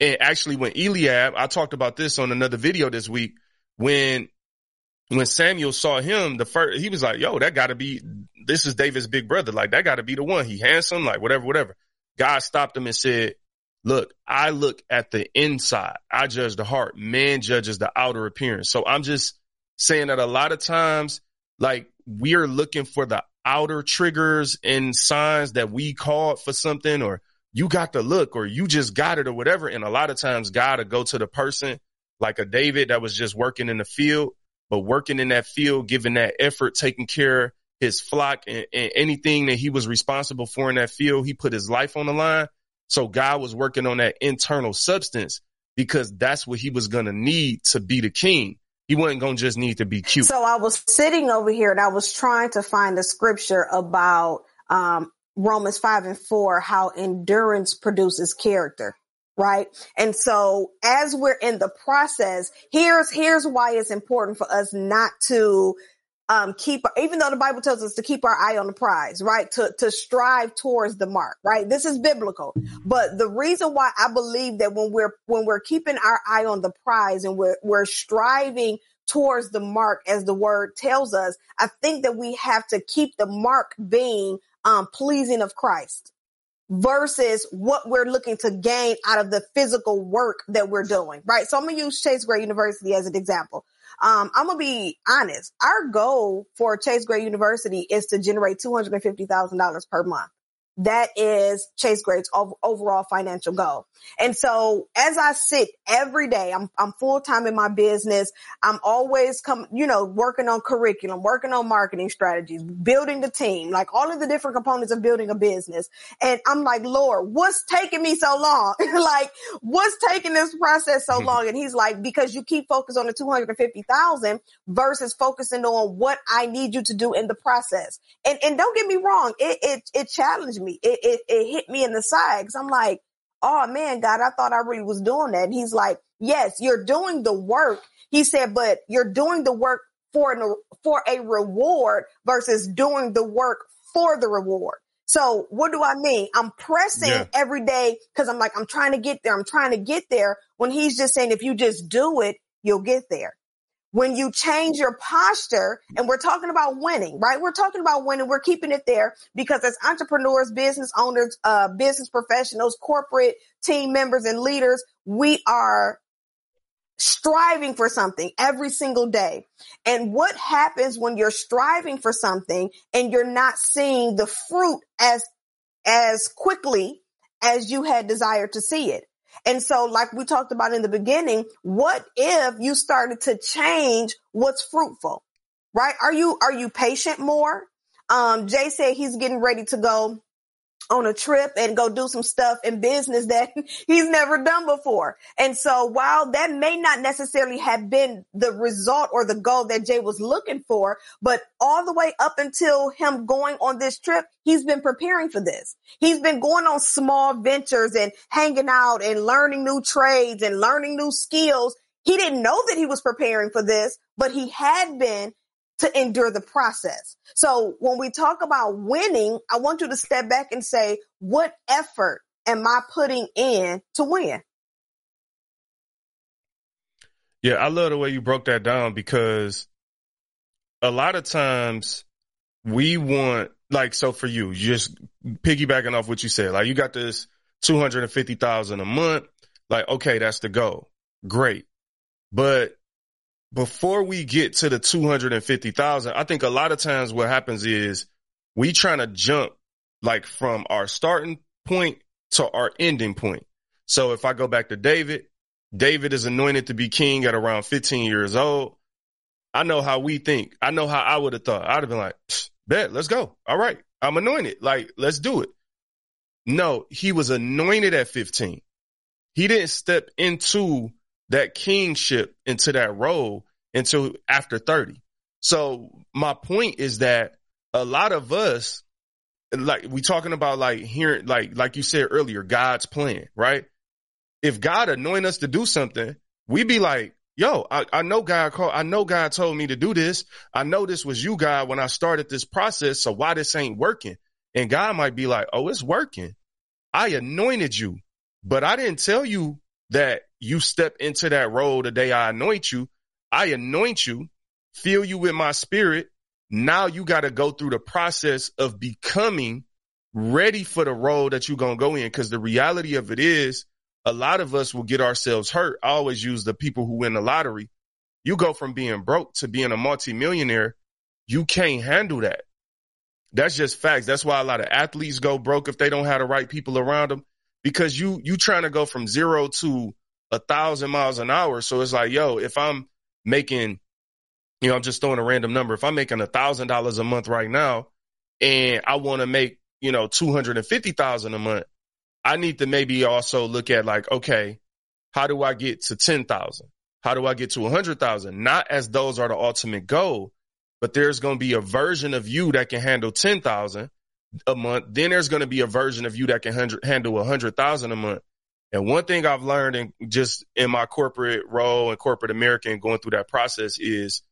And actually when Eliab, I talked about this on another video this week, when, when Samuel saw him, the first, he was like, yo, that gotta be, this is David's big brother. Like that gotta be the one. He handsome, like whatever, whatever. God stopped him and said, Look, I look at the inside. I judge the heart. Man judges the outer appearance. So I'm just saying that a lot of times, like we're looking for the outer triggers and signs that we called for something or you got the look or you just got it or whatever. And a lot of times God to go to the person like a David that was just working in the field, but working in that field, giving that effort, taking care his flock and, and anything that he was responsible for in that field. He put his life on the line so God was working on that internal substance because that's what he was going to need to be the king. He wasn't going to just need to be cute. So I was sitting over here and I was trying to find the scripture about um, Romans 5 and 4, how endurance produces character. Right. And so as we're in the process, here's, here's why it's important for us not to um, keep, even though the Bible tells us to keep our eye on the prize, right? To, to strive towards the mark, right? This is biblical. But the reason why I believe that when we're, when we're keeping our eye on the prize and we're, we're striving towards the mark as the word tells us, I think that we have to keep the mark being, um, pleasing of Christ versus what we're looking to gain out of the physical work that we're doing, right? So I'm going to use Chase Gray University as an example. Um, I'm gonna be honest. Our goal for Chase Gray University is to generate two hundred and fifty thousand dollars per month. That is Chase Grade's overall financial goal. And so as I sit every day, I'm, I'm full time in my business. I'm always come, you know, working on curriculum, working on marketing strategies, building the team, like all of the different components of building a business. And I'm like, Lord, what's taking me so long? like, what's taking this process so mm-hmm. long? And he's like, because you keep focused on the 250,000 versus focusing on what I need you to do in the process. And, and don't get me wrong. It, it, it challenged me. It, it, it hit me in the side because I'm like, oh man, God, I thought I really was doing that. And he's like, yes, you're doing the work. He said, but you're doing the work for an, for a reward versus doing the work for the reward. So what do I mean? I'm pressing yeah. every day because I'm like, I'm trying to get there. I'm trying to get there when he's just saying, if you just do it, you'll get there when you change your posture and we're talking about winning, right? We're talking about winning. We're keeping it there because as entrepreneurs, business owners, uh, business professionals, corporate team members and leaders, we are striving for something every single day. And what happens when you're striving for something and you're not seeing the fruit as, as quickly as you had desired to see it? And so, like we talked about in the beginning, what if you started to change what's fruitful, right? Are you, are you patient more? Um, Jay said he's getting ready to go on a trip and go do some stuff in business that he's never done before. And so while that may not necessarily have been the result or the goal that Jay was looking for, but all the way up until him going on this trip, he's been preparing for this. He's been going on small ventures and hanging out and learning new trades and learning new skills. He didn't know that he was preparing for this, but he had been to endure the process. So when we talk about winning, I want you to step back and say, what effort am I putting in to win? Yeah, I love the way you broke that down because a lot of times we want, like, so for you, just piggybacking off what you said, like you got this 250,000 a month. Like, okay, that's the goal. Great. But before we get to the 250,000, I think a lot of times what happens is we trying to jump like from our starting point to our ending point. So if I go back to David, David is anointed to be king at around 15 years old. I know how we think. I know how I would have thought. I'd have been like, bet, let's go. All right. I'm anointed. Like, let's do it. No, he was anointed at 15. He didn't step into that kingship into that role until after 30. So my point is that a lot of us, like we talking about like hearing, like, like you said earlier, God's plan, right? If God anoint us to do something, we be like, yo, I, I know God called, I know God told me to do this. I know this was you, God, when I started this process. So why this ain't working? And God might be like, oh, it's working. I anointed you, but I didn't tell you that you step into that role the day I anoint you. I anoint you, fill you with my spirit. Now you got to go through the process of becoming ready for the role that you're going to go in. Cause the reality of it is a lot of us will get ourselves hurt. I always use the people who win the lottery. You go from being broke to being a multimillionaire. You can't handle that. That's just facts. That's why a lot of athletes go broke if they don't have the right people around them because you, you trying to go from zero to a thousand miles an hour. So it's like, yo, if I'm making, you know, I'm just throwing a random number. If I'm making a thousand dollars a month right now and I want to make, you know, 250,000 a month, I need to maybe also look at like, okay, how do I get to 10,000? How do I get to 100,000? Not as those are the ultimate goal, but there's going to be a version of you that can handle 10,000 a month. Then there's going to be a version of you that can handle 100,000 a month. And one thing I've learned in just in my corporate role and corporate American going through that process is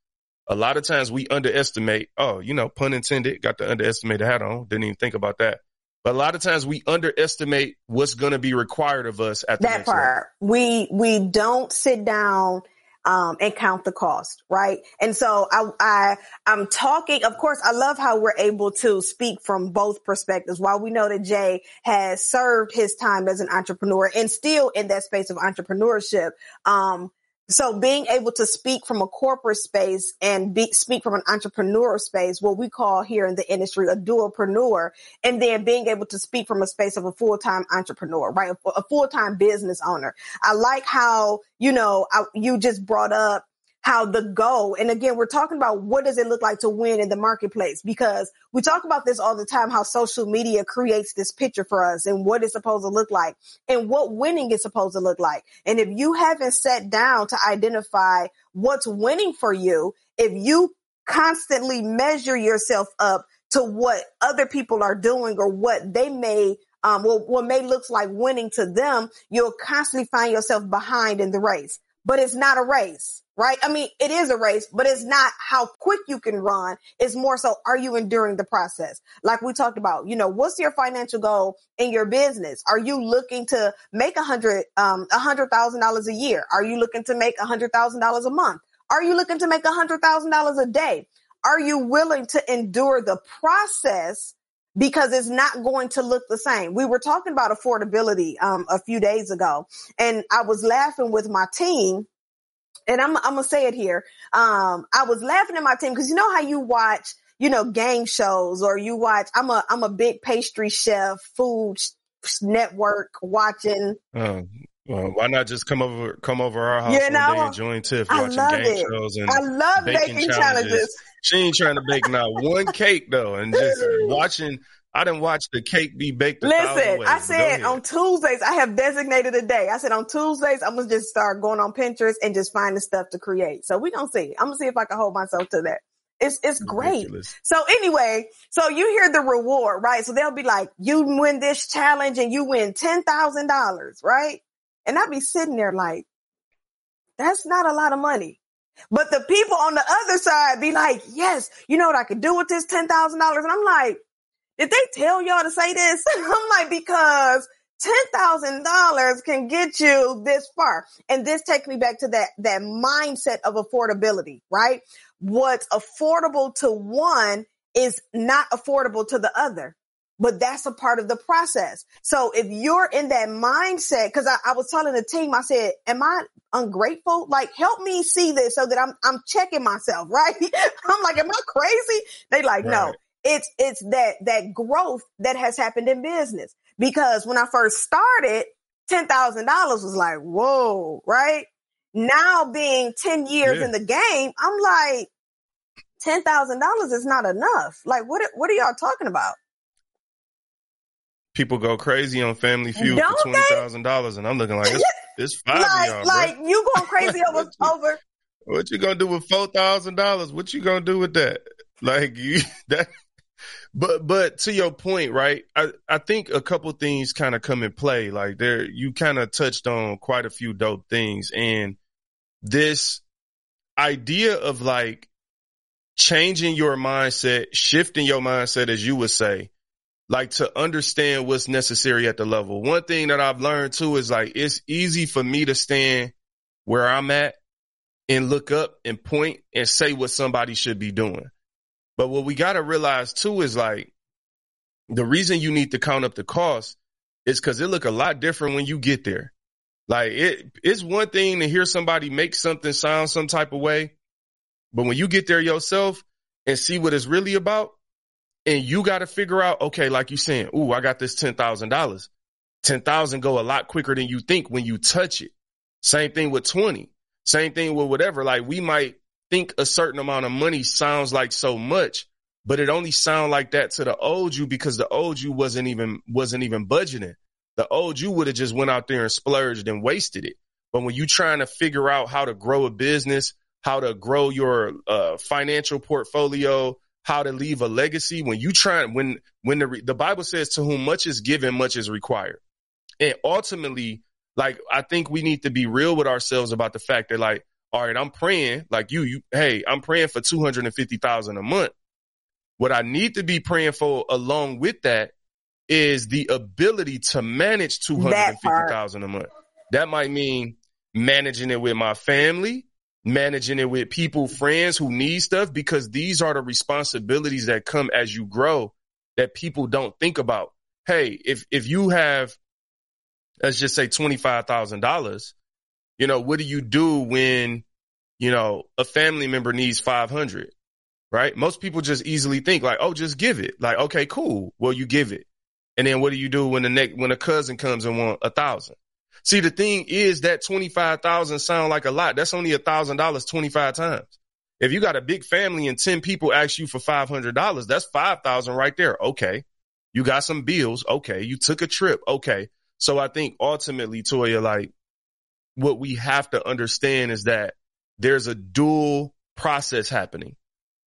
a lot of times we underestimate, oh, you know, pun intended, got the underestimated hat on. Didn't even think about that. But a lot of times we underestimate what's going to be required of us at that part. Level. We, we don't sit down um, and count the cost, right? And so I, I, I'm talking, of course, I love how we're able to speak from both perspectives. While we know that Jay has served his time as an entrepreneur and still in that space of entrepreneurship, um, So being able to speak from a corporate space and be, speak from an entrepreneurial space, what we call here in the industry a dualpreneur, and then being able to speak from a space of a full-time entrepreneur, right? A, a full-time business owner. I like how, you know, I, you just brought up how the goal, and again, we're talking about what does it look like to win in the marketplace because we talk about this all the time, how social media creates this picture for us and what it's supposed to look like and what winning is supposed to look like. And if you haven't sat down to identify what's winning for you, if you constantly measure yourself up to what other people are doing or what they may um, what, what may looks like winning to them, you'll constantly find yourself behind in the race. But it's not a race right? I mean, it is a race, but it's not how quick you can run. It's more so, are you enduring the process? Like we talked about, you know, what's your financial goal in your business? Are you looking to make a hundred, um, a hundred thousand dollars a year? Are you looking to make a hundred thousand dollars a month? Are you looking to make a hundred thousand dollars a day? Are you willing to endure the process? Because it's not going to look the same. We were talking about affordability um, a few days ago, and I was laughing with my team and I'm, I'm gonna say it here. Um, I was laughing at my team because you know how you watch, you know, game shows or you watch. I'm a I'm a big pastry chef, food network watching. Oh, well, why not just come over come over our house you know, one day and join Tiff I watching love game it. shows and I love baking, baking challenges. challenges. She ain't trying to bake not one cake though, and just watching. I didn't watch the cake be baked. Listen. I said on Tuesdays, I have designated a day. I said on Tuesdays, I'm gonna just start going on Pinterest and just finding stuff to create. So we gonna see. I'm gonna see if I can hold myself to that. It's it's great. Ridiculous. So anyway, so you hear the reward, right? So they'll be like, you win this challenge and you win ten thousand dollars, right? And I'd be sitting there like, that's not a lot of money. But the people on the other side be like, yes, you know what I could do with this ten thousand dollars, and I'm like, did they tell y'all to say this? I'm like, because $10,000 can get you this far. And this takes me back to that, that mindset of affordability, right? What's affordable to one is not affordable to the other. But that's a part of the process. So if you're in that mindset, cause I, I was telling the team, I said, am I ungrateful? Like help me see this so that I'm, I'm checking myself, right? I'm like, am I crazy? They like, no, it's it's that that growth that has happened in business because when i first started $10000 was like whoa right now being 10 years Yeah. in the game i'm like $10000 is not enough like what what are y'all talking about People go crazy on Family Feud Don't for twenty thousand dollars, and I'm looking like it's, it's five like y'all, like bro. you going crazy over over What you gonna do with four thousand dollars? What you gonna do with that? Like you that. But but to your point, right? I I think a couple things kind of come in play. Like there, you kind of touched on quite a few dope things, and this idea of like changing your mindset, shifting your mindset, as you would say, like to understand what's necessary at the level. One thing that I've learned too is like it's easy for me to stand where I'm at and look up and point and say what somebody should be doing. But what we got to realize too is like the reason you need to count up the cost is because it look a lot different when you get there. Like it, it's one thing to hear somebody make something sound some type of way, but when you get there yourself and see what it's really about, and you got to figure out, okay, like you saying, ooh, I got this ten thousand dollars. Ten thousand go a lot quicker than you think when you touch it. Same thing with twenty. Same thing with whatever. Like we might think a certain amount of money sounds like so much, but it only sound like that to the old you because the old you wasn't even wasn't even budgeting. The old you would have just went out there and splurged and wasted it. But when you trying to figure out how to grow a business, how to grow your uh, financial portfolio, how to leave a legacy, when you try when when the the Bible says to whom much is given, much is required, and ultimately, like I think we need to be real with ourselves about the fact that like, all right, I'm praying like you, you, hey, I'm praying for two hundred and fifty thousand a month. What I need to be praying for along with that is the ability to manage two hundred and fifty thousand a month. That might mean managing it with my family, managing it with people, friends who need stuff, because these are the responsibilities that come as you grow that people don't think about. Hey, if if you have let's just say twenty five thousand dollars, You know, what do you do when, you know, a family member needs 500, right? Most people just easily think like, oh, just give it. Like, okay, cool. Well, you give it. And then what do you do when the next, when a cousin comes and want a thousand? See, the thing is that 25,000 sound like a lot. That's only a thousand dollars 25 times. If you got a big family and 10 people ask you for $500, that's 5,000 right there. Okay. You got some bills. Okay. You took a trip. Okay. So I think ultimately, Toya, like what we have to understand is that there's a dual process happening.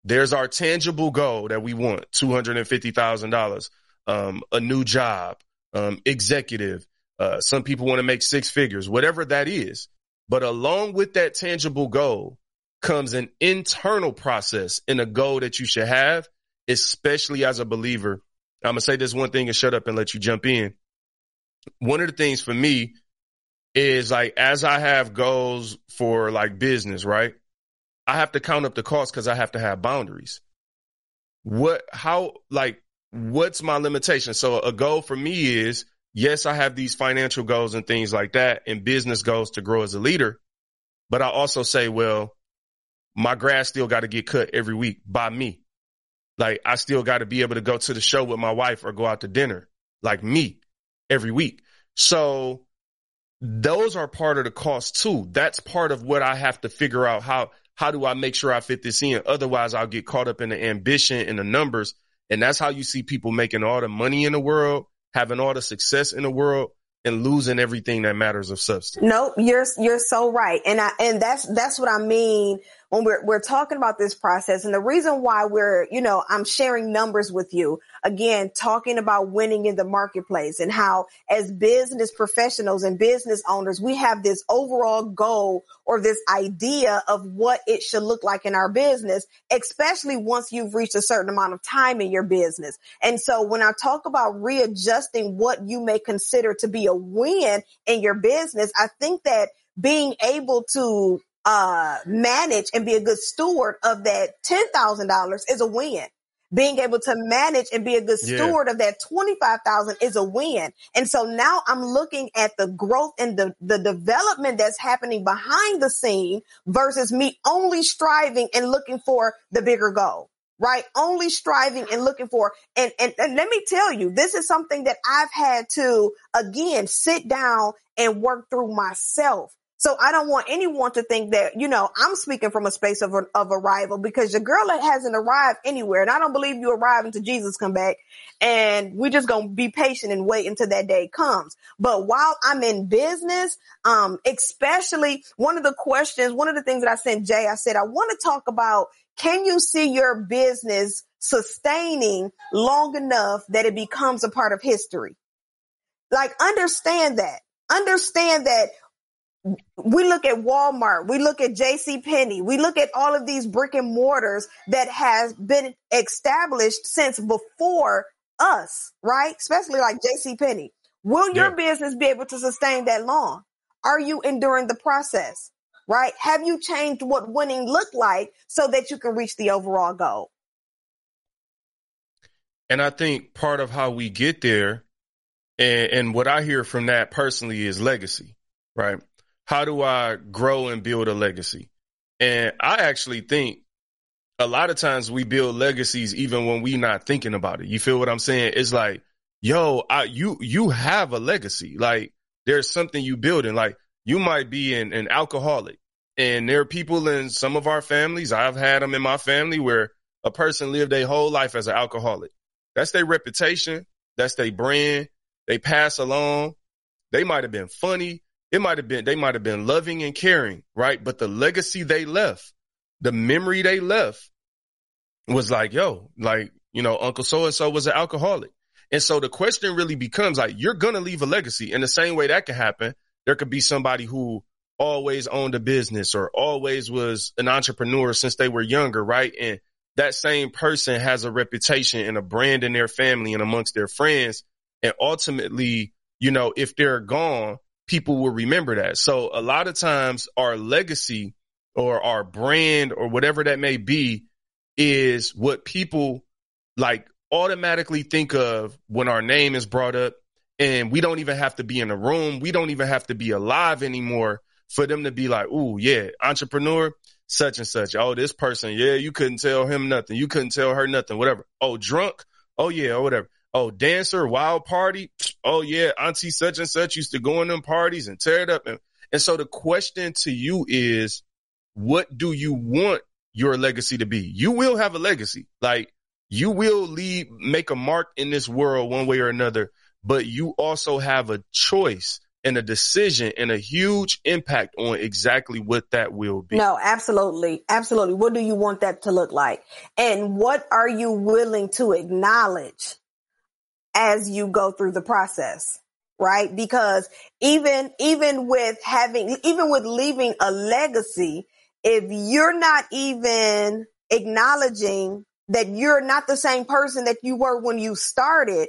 There's our tangible goal that we want, $250,000, um, a new job, um, executive. Uh, some people want to make six figures, whatever that is. But along with that tangible goal comes an internal process and a goal that you should have, especially as a believer. I'm going to say this one thing and shut up and let you jump in. One of the things for me is like, as I have goals for like business, right? I have to count up the cost because I have to have boundaries. What, how, like, what's my limitation? So a goal for me is, yes, I have these financial goals and things like that and business goals to grow as a leader. But I also say, well, my grass still got to get cut every week by me. Like I still got to be able to go to the show with my wife or go out to dinner like me every week. So those are part of the cost too. That's part of what I have to figure out how how do I make sure I fit this in? Otherwise I'll get caught up in the ambition and the numbers. And that's how you see people making all the money in the world, having all the success in the world and losing everything that matters of substance. Nope, you're you're so right. And I and that's that's what I mean when we're, we're talking about this process and the reason why we're, you know, I'm sharing numbers with you again, talking about winning in the marketplace and how as business professionals and business owners, we have this overall goal or this idea of what it should look like in our business, especially once you've reached a certain amount of time in your business. And so when I talk about readjusting what you may consider to be a win in your business, I think that being able to uh, manage and be a good steward of that $10,000 is a win. Being able to manage and be a good yeah. steward of that 25,000 is a win. And so now I'm looking at the growth and the, the development that's happening behind the scene versus me only striving and looking for the bigger goal right? Only striving and looking for, and, and, and let me tell you, this is something that I've had to again sit down and work through myself so I don't want anyone to think that, you know, I'm speaking from a space of, of arrival because your girl hasn't arrived anywhere. And I don't believe you arrive until Jesus come back. And we're just going to be patient and wait until that day comes. But while I'm in business, um, especially one of the questions, one of the things that I sent Jay, I said, I want to talk about, can you see your business sustaining long enough that it becomes a part of history? Like understand that. Understand that we look at Walmart, we look at JC Penney, we look at all of these brick and mortars that has been established since before us, right? Especially like JC Penney. Will your yeah. business be able to sustain that long? Are you enduring the process? Right? Have you changed what winning looked like so that you can reach the overall goal? And I think part of how we get there and, and what I hear from that personally is legacy, right? How do I grow and build a legacy? And I actually think a lot of times we build legacies even when we're not thinking about it. You feel what I'm saying? It's like, yo, I, you, you have a legacy. Like there's something you building. Like you might be an, an alcoholic and there are people in some of our families. I've had them in my family where a person lived their whole life as an alcoholic. That's their reputation. That's their brand. They pass along. They might have been funny it might have been they might have been loving and caring, right? But the legacy they left, the memory they left was like, yo, like, you know, Uncle so and so was an alcoholic. And so the question really becomes like, you're going to leave a legacy. In the same way that could happen, there could be somebody who always owned a business or always was an entrepreneur since they were younger, right? And that same person has a reputation and a brand in their family and amongst their friends. And ultimately, you know, if they're gone, people will remember that. So a lot of times our legacy or our brand or whatever that may be is what people like automatically think of when our name is brought up and we don't even have to be in a room. We don't even have to be alive anymore for them to be like, "Ooh, yeah, entrepreneur, such and such. Oh, this person, yeah, you couldn't tell him nothing. You couldn't tell her nothing. Whatever. Oh, drunk. Oh yeah, or whatever. Oh, dancer, wild party. Oh yeah, auntie such and such used to go in them parties and tear it up. And, and so the question to you is, what do you want your legacy to be? You will have a legacy. Like you will leave, make a mark in this world one way or another, but you also have a choice and a decision and a huge impact on exactly what that will be. No, absolutely. Absolutely. What do you want that to look like? And what are you willing to acknowledge as you go through the process? Right? Because even, even with having, even with leaving a legacy, if you're not even acknowledging that you're not the same person that you were when you started,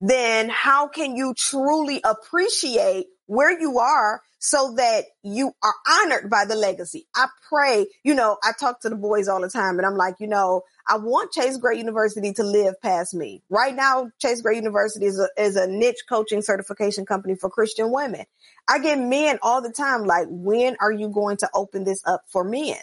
then how can you truly appreciate where you are so that you are honored by the legacy. I pray, you know, I talk to the boys all the time and I'm like, you know, I want Chase Gray University to live past me. Right now, Chase Gray University is a, is a niche coaching certification company for Christian women. I get men all the time like, when are you going to open this up for men?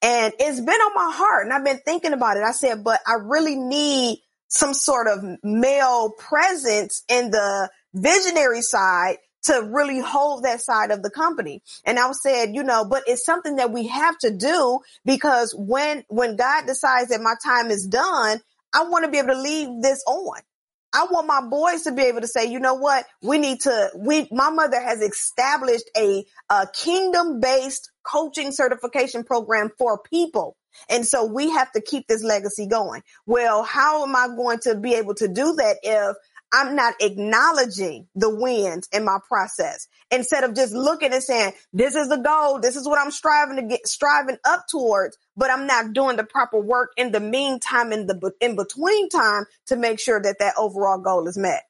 And it's been on my heart and I've been thinking about it. I said, but I really need some sort of male presence in the visionary side to really hold that side of the company. And I said, you know, but it's something that we have to do because when, when God decides that my time is done, I want to be able to leave this on. I want my boys to be able to say, you know what? We need to, we, my mother has established a, a kingdom based coaching certification program for people. And so we have to keep this legacy going. Well, how am I going to be able to do that if I'm not acknowledging the wins in my process instead of just looking and saying, this is the goal. This is what I'm striving to get, striving up towards, but I'm not doing the proper work in the meantime, in the, in between time to make sure that that overall goal is met.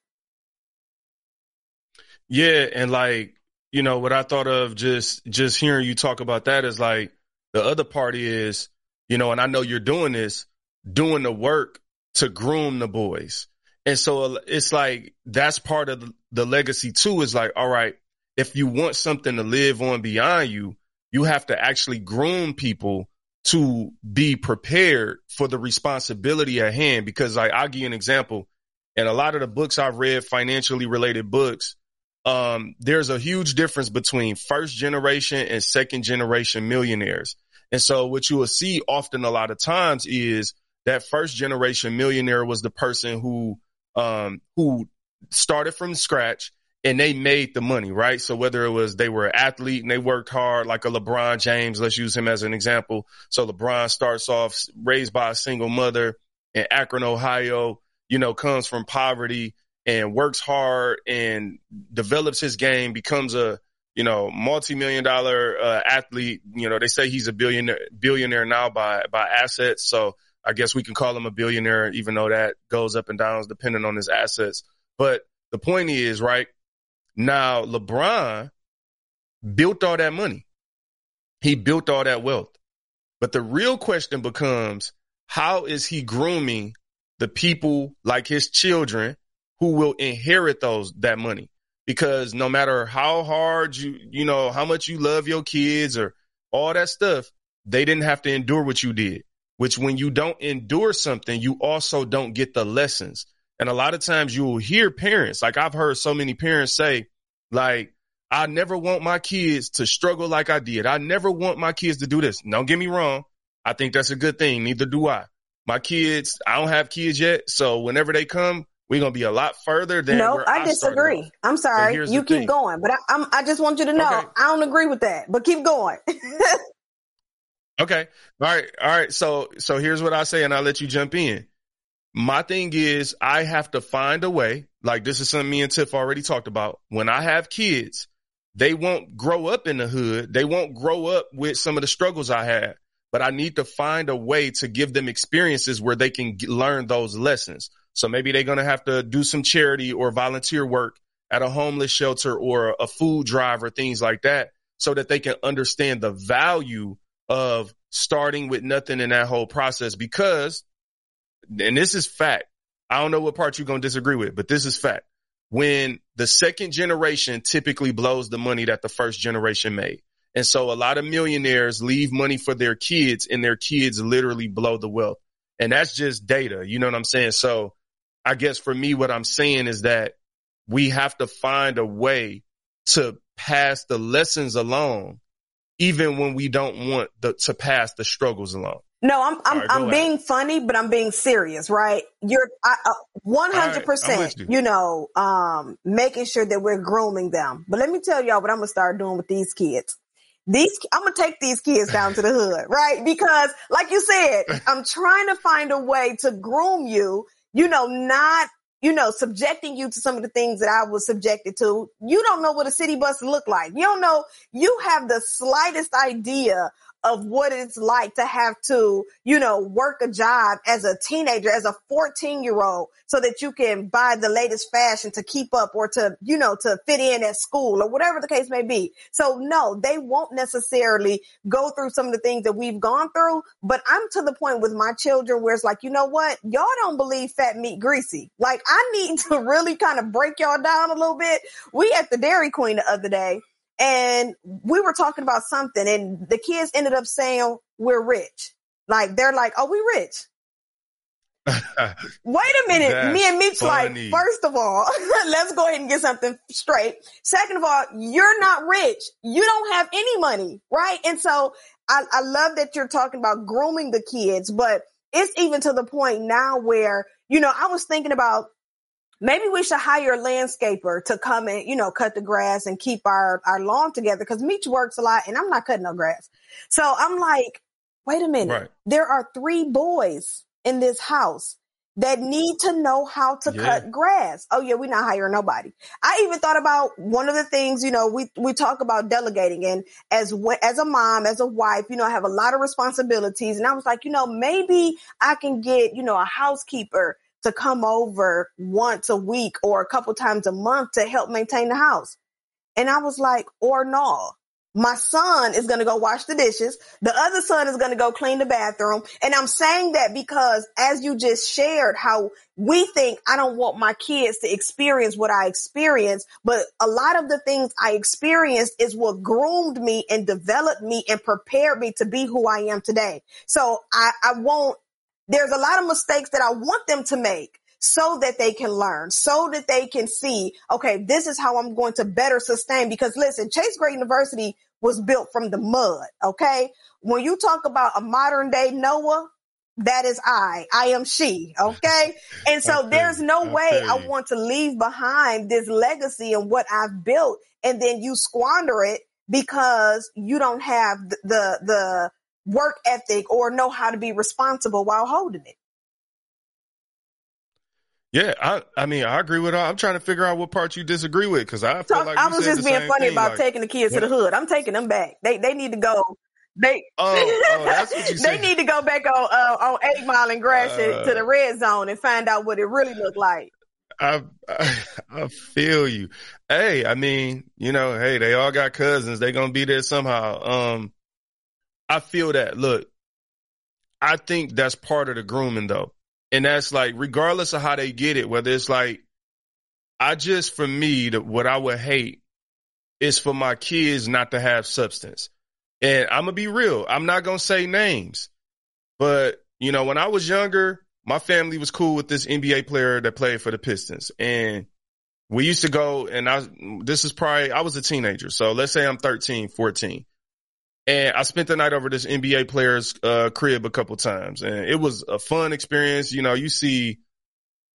Yeah. And like, you know, what I thought of just, just hearing you talk about that is like the other party is, you know, and I know you're doing this, doing the work to groom the boys and so it's like that's part of the legacy too is like, all right, if you want something to live on beyond you, you have to actually groom people to be prepared for the responsibility at hand. Because like, I'll give you an example. And a lot of the books I've read, financially related books, um, there's a huge difference between first generation and second generation millionaires. And so what you will see often a lot of times is that first generation millionaire was the person who um, who started from scratch and they made the money, right? So whether it was they were an athlete and they worked hard, like a LeBron James, let's use him as an example. So LeBron starts off raised by a single mother in Akron, Ohio, you know, comes from poverty and works hard and develops his game, becomes a, you know, multi-million dollar uh, athlete. You know, they say he's a billionaire, billionaire now by, by assets. So I guess we can call him a billionaire, even though that goes up and down depending on his assets. But the point is, right now, LeBron built all that money. He built all that wealth. But the real question becomes, how is he grooming the people like his children who will inherit those, that money? Because no matter how hard you, you know, how much you love your kids or all that stuff, they didn't have to endure what you did which when you don't endure something, you also don't get the lessons. And a lot of times you will hear parents, like I've heard so many parents say, like, I never want my kids to struggle like I did. I never want my kids to do this. Don't get me wrong. I think that's a good thing. Neither do I. My kids, I don't have kids yet. So whenever they come, we're going to be a lot further than. No, I, I disagree. I'm sorry. You keep thing. going, but I, I'm, I just want you to know okay. I don't agree with that, but keep going. Okay. All right. All right. So, so here's what I say and I'll let you jump in. My thing is I have to find a way. Like this is something me and Tiff already talked about. When I have kids, they won't grow up in the hood. They won't grow up with some of the struggles I had, but I need to find a way to give them experiences where they can learn those lessons. So maybe they're going to have to do some charity or volunteer work at a homeless shelter or a food drive or things like that so that they can understand the value of starting with nothing in that whole process because, and this is fact. I don't know what part you're going to disagree with, but this is fact. When the second generation typically blows the money that the first generation made. And so a lot of millionaires leave money for their kids and their kids literally blow the wealth. And that's just data. You know what I'm saying? So I guess for me, what I'm saying is that we have to find a way to pass the lessons along, even when we don't want the, to pass the struggles along. No, I'm I'm, right, I'm being funny, but I'm being serious, right? You're one hundred percent, you know, um, making sure that we're grooming them. But let me tell y'all what I'm gonna start doing with these kids. These I'm gonna take these kids down to the hood, right? Because, like you said, I'm trying to find a way to groom you. You know, not you know, subjecting you to some of the things that I was subjected to. You don't know what a city bus look like. You don't know. You have the slightest idea of what it's like to have to, you know, work a job as a teenager, as a 14 year old so that you can buy the latest fashion to keep up or to, you know, to fit in at school or whatever the case may be. So no, they won't necessarily go through some of the things that we've gone through, but I'm to the point with my children where it's like, you know what? Y'all don't believe fat meat greasy. Like I need to really kind of break y'all down a little bit. We at the Dairy Queen the other day and we were talking about something and the kids ended up saying we're rich. Like they're like, oh, we rich. Wait a minute. That's Me and Meek's like, first of all, let's go ahead and get something straight. Second of all, you're not rich. You don't have any money, right? And so I, I love that you're talking about grooming the kids, but it's even to the point now where, you know, I was thinking about maybe we should hire a landscaper to come and, you know, cut the grass and keep our, our lawn together because Meech works a lot and I'm not cutting no grass. So I'm like, wait a minute. Right. There are three boys in this house that need to know how to yeah. cut grass. Oh yeah, we're not hiring nobody. I even thought about one of the things, you know, we, we talk about delegating and as, as a mom, as a wife, you know, I have a lot of responsibilities and I was like, you know, maybe I can get, you know, a housekeeper to come over once a week or a couple times a month to help maintain the house. And I was like, or no, my son is going to go wash the dishes. The other son is going to go clean the bathroom. And I'm saying that because as you just shared how we think I don't want my kids to experience what I experienced, but a lot of the things I experienced is what groomed me and developed me and prepared me to be who I am today. So I, I won't there's a lot of mistakes that I want them to make so that they can learn, so that they can see, okay, this is how I'm going to better sustain. Because listen, Chase Gray University was built from the mud. Okay. When you talk about a modern day Noah, that is I. I am she. Okay. And so there's no way I want to leave behind this legacy and what I've built and then you squander it because you don't have the, the, the work ethic or know how to be responsible while holding it. Yeah, I I mean I agree with her. I'm trying to figure out what part you disagree with because I feel like I was just being funny thing, about like, taking the kids to the hood. I'm taking them back. They they need to go. They oh, oh that's what you They need to go back on uh, on Eight Mile and Gratiot uh, to the red zone and find out what it really looked like. I, I, I feel you. Hey, I mean, you know, hey, they all got cousins. They gonna be there somehow. Um, I feel that. Look, I think that's part of the grooming though. And that's like, regardless of how they get it, whether it's like, I just, for me, the, what I would hate is for my kids not to have substance. And I'm going to be real. I'm not going to say names, but you know, when I was younger, my family was cool with this NBA player that played for the Pistons. And we used to go and I, this is probably, I was a teenager. So let's say I'm 13, 14. And I spent the night over this NBA player's uh, crib a couple times, and it was a fun experience. You know, you see,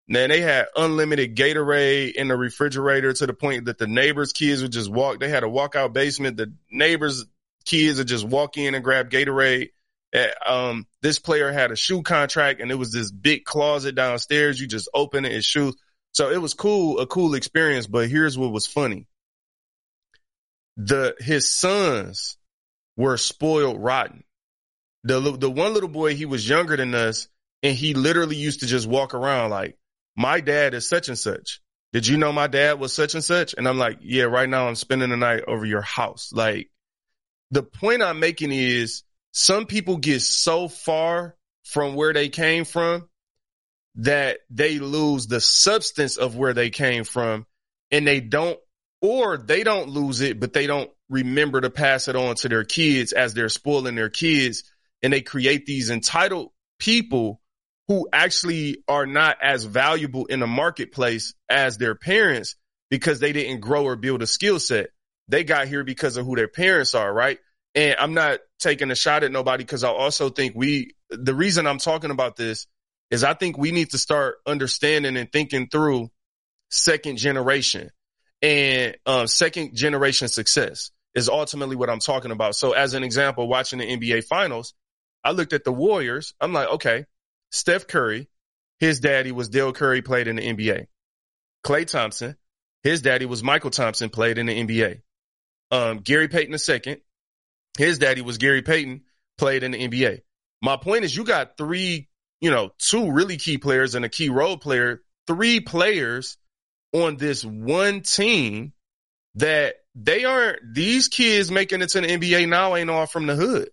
man, they had unlimited Gatorade in the refrigerator to the point that the neighbors' kids would just walk. They had a walkout basement. The neighbors' kids would just walk in and grab Gatorade. Um, this player had a shoe contract, and it was this big closet downstairs. You just open it, and shoes. So it was cool, a cool experience. But here's what was funny: the his sons were spoiled rotten. The the one little boy, he was younger than us, and he literally used to just walk around like, "My dad is such and such." Did you know my dad was such and such? And I'm like, "Yeah, right now I'm spending the night over your house." Like, the point I'm making is, some people get so far from where they came from that they lose the substance of where they came from, and they don't or they don't lose it, but they don't remember to pass it on to their kids as they're spoiling their kids. And they create these entitled people who actually are not as valuable in the marketplace as their parents because they didn't grow or build a skill set. They got here because of who their parents are, right? And I'm not taking a shot at nobody because I also think we, the reason I'm talking about this is I think we need to start understanding and thinking through second generation and um, second generation success is ultimately what I'm talking about. So as an example, watching the NBA finals, I looked at the Warriors. I'm like, okay, Steph Curry, his daddy was Dell Curry, played in the NBA. Klay Thompson, his daddy was Mychal Thompson, played in the NBA. Um, Gary Payton II, his daddy was Gary Payton, played in the NBA. My point is you got three, you know, two really key players and a key role player, three players on this one team that they aren't, these kids making it to the NBA now ain't all from the hood.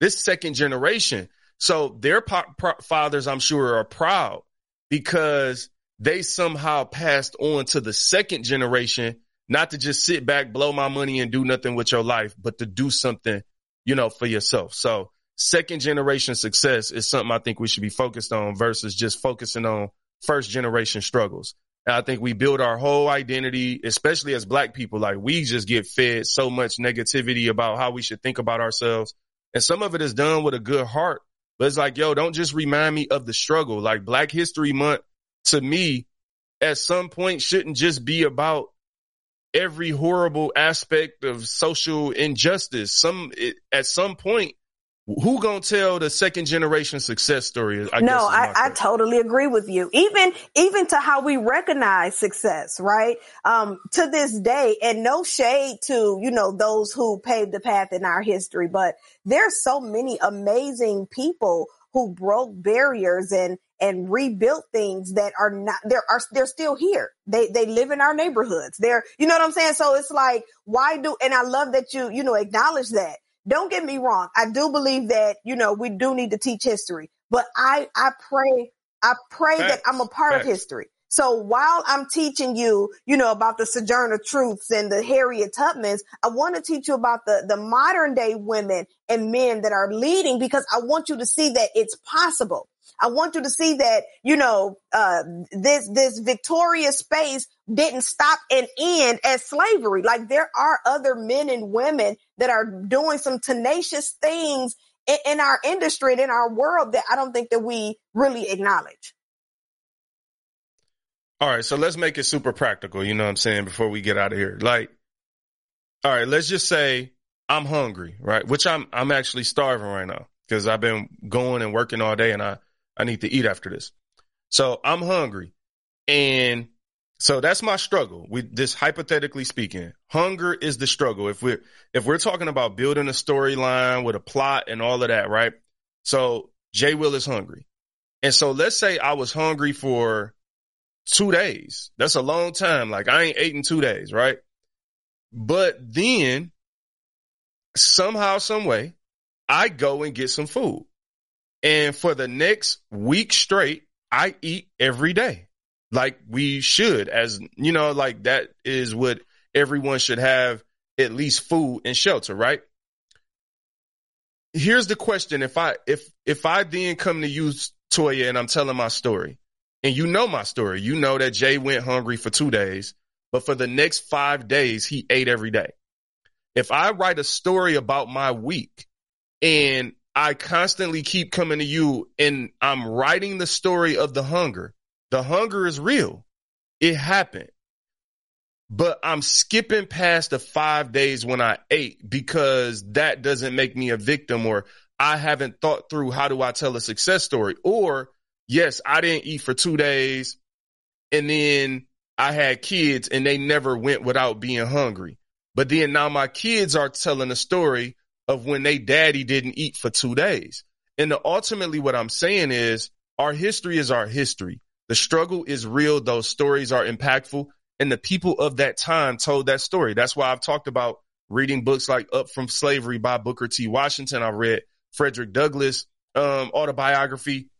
This second generation. So their po- pro- fathers, I'm sure, are proud because they somehow passed on to the second generation, not to just sit back, blow my money and do nothing with your life, but to do something, you know, for yourself. So second generation success is something I think we should be focused on versus just focusing on first generation struggles. I think we build our whole identity, especially as black people, like we just get fed so much negativity about how we should think about ourselves. And some of it is done with a good heart, but it's like, yo, don't just remind me of the struggle. Like Black History Month to me at some point shouldn't just be about every horrible aspect of social injustice. Some, it, at some point, who gonna tell the second generation success story? I no, I, I totally agree with you. Even even to how we recognize success, right? Um, to this day, and no shade to you know those who paved the path in our history, but there's so many amazing people who broke barriers and and rebuilt things that are not there are they're still here. They they live in our neighborhoods. They're you know what I'm saying? So it's like why do and I love that you you know acknowledge that. Don't get me wrong. I do believe that, you know, we do need to teach history, but I I pray I pray Facts. that I'm a part Facts. of history. So while I'm teaching you, you know, about the Sojourner Truths and the Harriet Tubmans, I want to teach you about the, the modern day women and men that are leading because I want you to see that it's possible. I want you to see that, you know, uh, this, this victorious space didn't stop and end as slavery. Like there are other men and women that are doing some tenacious things in, in our industry and in our world that I don't think that we really acknowledge. All right, so let's make it super practical, you know what I'm saying, before we get out of here. Like, all right, let's just say I'm hungry, right? Which I'm I'm actually starving right now because I've been going and working all day and I I need to eat after this. So I'm hungry. And so that's my struggle. We this hypothetically speaking, hunger is the struggle. If we're if we're talking about building a storyline with a plot and all of that, right? So Jay Will is hungry. And so let's say I was hungry for two days. That's a long time. Like I ain't ate in two days, right? But then somehow, some way, I go and get some food. And for the next week straight, I eat every day. Like we should, as you know, like that is what everyone should have at least food and shelter, right? Here's the question. If I, if, if I then come to you, Toya, and I'm telling my story, and you know my story. You know that Jay went hungry for two days, but for the next five days, he ate every day. If I write a story about my week and I constantly keep coming to you and I'm writing the story of the hunger, the hunger is real. It happened. But I'm skipping past the five days when I ate because that doesn't make me a victim or I haven't thought through how do I tell a success story or yes, I didn't eat for two days and then I had kids and they never went without being hungry. But then now my kids are telling a story of when they daddy didn't eat for two days. And ultimately what I'm saying is our history is our history. The struggle is real. Those stories are impactful. And the people of that time told that story. That's why I've talked about reading books like Up from Slavery by Booker T. Washington. I've read Frederick Douglass um, autobiography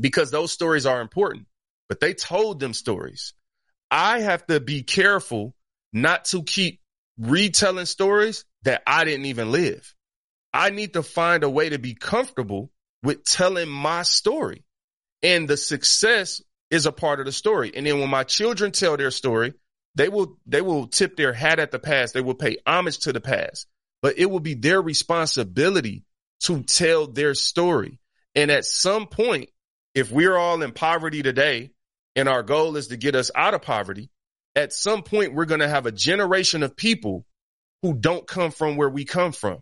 because those stories are important, but they told them stories. I have to be careful not to keep retelling stories that I didn't even live. I need to find a way to be comfortable with telling my story. And the success is a part of the story. And then when my children tell their story, they will they will tip their hat at the past. They will pay homage to the past. But it will be their responsibility to tell their story. And at some point, if we're all in poverty today and our goal is to get us out of poverty, at some point we're going to have a generation of people who don't come from where we come from.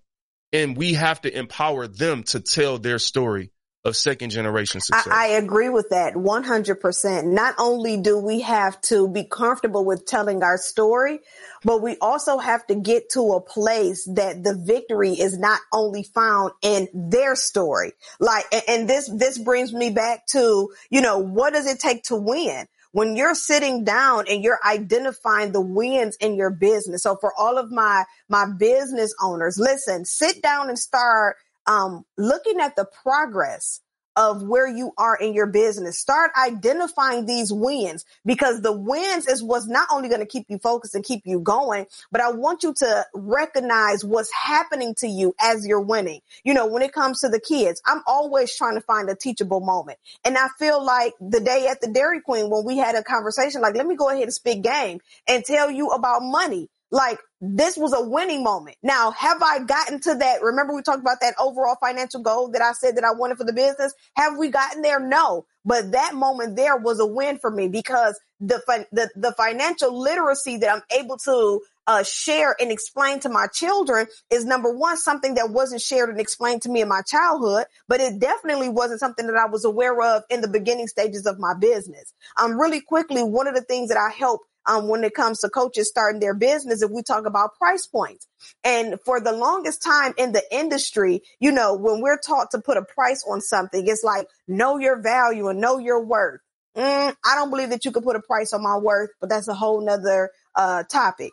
And we have to empower them to tell their story of second generation success. I, I, agree with that 100%. Not only do we have to be comfortable with telling our story, but we also have to get to a place that the victory is not only found in their story. Like, and this, this brings me back to, you know, what does it take to win? when you're sitting down and you're identifying the wins in your business. So for all of my, my business owners, listen, sit down and start um, looking at the progress of where you are in your business. Start identifying these wins because the wins is what's not only going to keep you focused and keep you going, but I want you to recognize what's happening to you as you're winning. You know, when it comes to the kids, I'm always trying to find a teachable moment. And I feel like the day at the Dairy Queen when we had a conversation, like, let me go ahead and spit game and tell you about money. Like this was a winning moment. Now, have I gotten to that? Remember we talked about that overall financial goal that I said that I wanted for the business? Have we gotten there? No. But that moment there was a win for me because the, the, the financial literacy that I'm able to uh, share and explain to my children is number one, something that wasn't shared and explained to me in my childhood, but it definitely wasn't something that I was aware of in the beginning stages of my business. Um, really quickly, one of the things that I help um, when it comes to coaches starting their business if we talk about price points. And for the longest time in the industry, you know, when we're taught to put a price on something, it's like know your value and know your worth. Mm, I don't believe that you could put a price on my worth, but that's a whole nother uh, topic.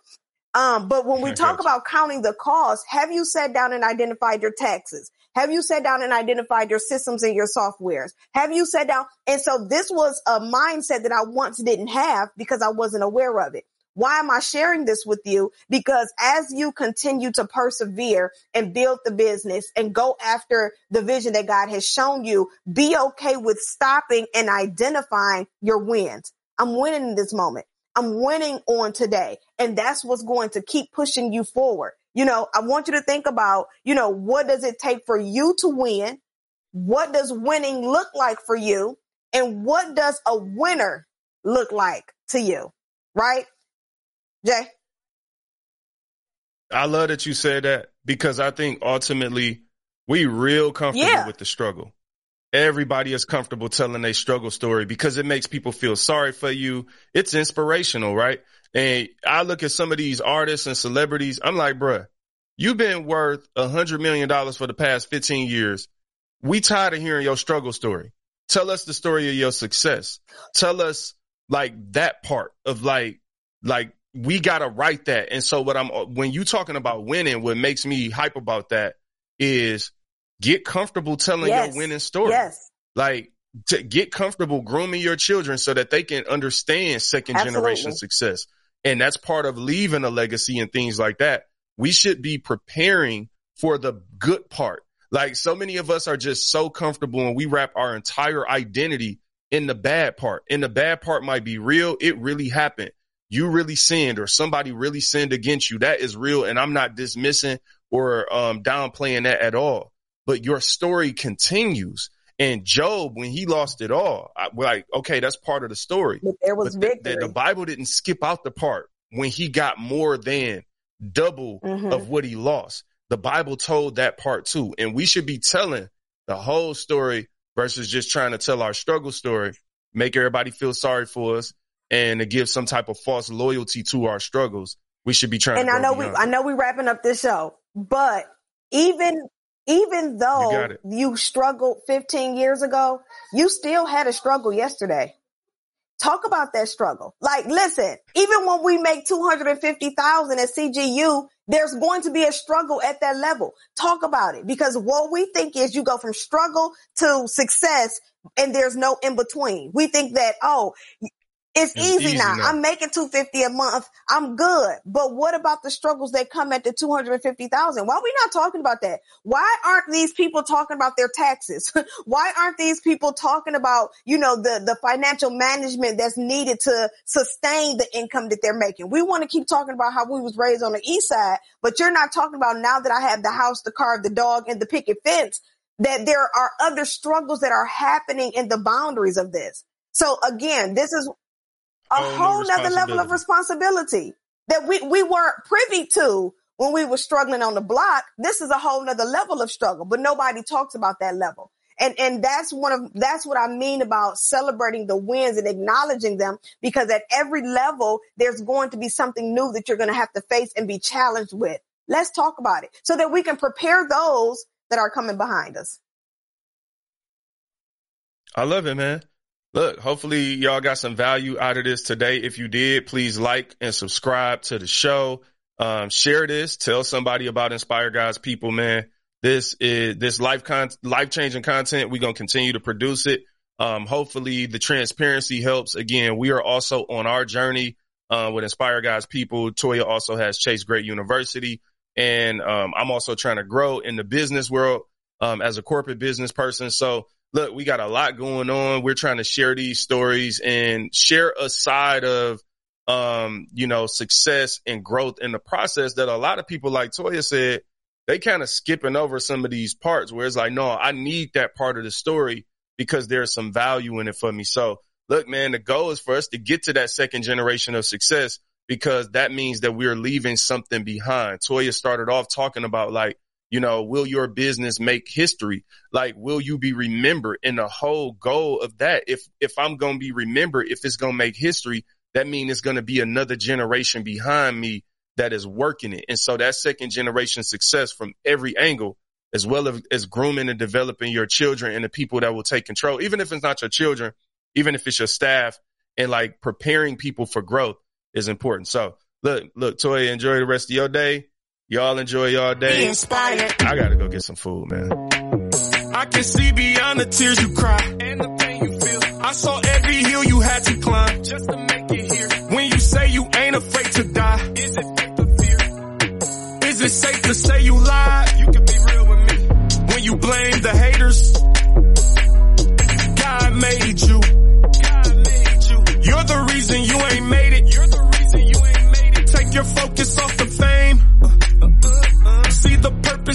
Um, but when we talk about counting the cost, have you sat down and identified your taxes? Have you sat down and identified your systems and your softwares? Have you sat down? And so this was a mindset that I once didn't have because I wasn't aware of it. Why am I sharing this with you? Because as you continue to persevere and build the business and go after the vision that God has shown you, be okay with stopping and identifying your wins. I'm winning in this moment. I'm winning on today. And that's what's going to keep pushing you forward. You know, I want you to think about, you know, what does it take for you to win? What does winning look like for you? And what does a winner look like to you? Right? Jay? I love that you said that because I think ultimately we real comfortable yeah. with the struggle. Everybody is comfortable telling a struggle story because it makes people feel sorry for you. It's inspirational, right? And I look at some of these artists and celebrities. I'm like, bruh, you've been worth a hundred million dollars for the past 15 years. We tired of hearing your struggle story. Tell us the story of your success. Tell us like that part of like, like we got to write that. And so what I'm, when you talking about winning, what makes me hype about that is get comfortable telling yes. your winning story. Yes. Like to get comfortable grooming your children so that they can understand second Absolutely. generation success. And that's part of leaving a legacy and things like that. We should be preparing for the good part. Like so many of us are just so comfortable and we wrap our entire identity in the bad part. And the bad part might be real. It really happened. You really sinned or somebody really sinned against you. That is real. And I'm not dismissing or um, downplaying that at all but your story continues. And Job, when he lost it all, I, we're like, okay, that's part of the story. But there was but victory. The, the, the, Bible didn't skip out the part when he got more than double mm-hmm. of what he lost. The Bible told that part too. And we should be telling the whole story versus just trying to tell our struggle story, make everybody feel sorry for us and to give some type of false loyalty to our struggles. We should be trying and I know we, I know we wrapping up this show, but even even though you, you struggled 15 years ago, you still had a struggle yesterday. Talk about that struggle. Like, listen, even when we make 250,000 at CGU, there's going to be a struggle at that level. Talk about it because what we think is you go from struggle to success and there's no in between. We think that, oh, It's, It's easy, easy now. now. I'm making 250 a month. I'm good. But what about the struggles that come at the 250,000? Why are we not talking about that? Why aren't these people talking about their taxes? Why aren't these people talking about, you know, the, the financial management that's needed to sustain the income that they're making? We want to keep talking about how we was raised on the east side, but you're not talking about now that I have the house, the car, the dog, and the picket fence, that there are other struggles that are happening in the boundaries of this. So again, this is a Whole nother level of responsibility that we, we weren't privy to when we were struggling on the block. This is a whole nother level of struggle, but nobody talks about that level. And, and that's one of, that's what I mean about celebrating the wins and acknowledging them because at every level, there's going to be something new that you're going to have to face and be challenged with. Let's talk about it so that we can prepare those that are coming behind us. I love it, man. Look, hopefully y'all got some value out of this today. If you did, please like and subscribe to the show. Um, share this, tell somebody about Inspire God's people, man. This is this life con- life changing content. We're gonna continue to produce it. Um, hopefully the transparency helps. Again, we are also on our journey uh, with Inspire God's people. Toya also has Chase Great University, and um, I'm also trying to grow in the business world um, as a corporate business person. So look, we got a lot going on. We're trying to share these stories and share a side of, um, you know, success and growth in the process that a lot of people, like Toya said, they kind of skipping over some of these parts where it's like, no, I need that part of the story because there's some value in it for me. So look, man, the goal is for us to get to that second generation of success because that means that we're leaving something behind. Toya started off talking about like, you know, will your business make history? Like, will you be remembered? And the whole goal of that, if, if I'm going to be remembered, if it's going to make history, that means it's going to be another generation behind me that is working it. And so that second generation success from every angle, as well as, as grooming and developing your children and the people that will take control, even if it's not your children, even if it's your staff and like preparing people for growth is important. So look, look, Toya, enjoy the rest of your day. Y'all enjoy y'all Be day. inspired. I gotta go get some food, man. I can see beyond the tears you cry and the pain you feel. I saw every hill you had to climb just to make it here. When you say you ain't afraid to die, is it faith or fear? Is it safe to say you lied? You can be real with me. When you blame the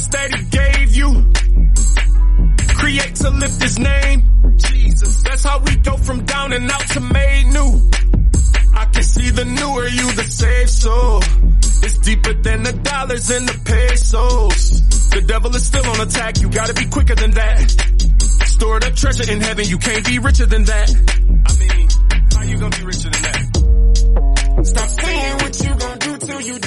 that he gave you create to lift his name. Jesus, that's how we go from down and out to made new. I can see the newer you, the saved soul. It's deeper than the dollars and the pesos. The devil is still on attack, you gotta be quicker than that. Stored up treasure in heaven, you can't be richer than that. I mean, how you gonna be richer than that? Stop saying what you gonna do till you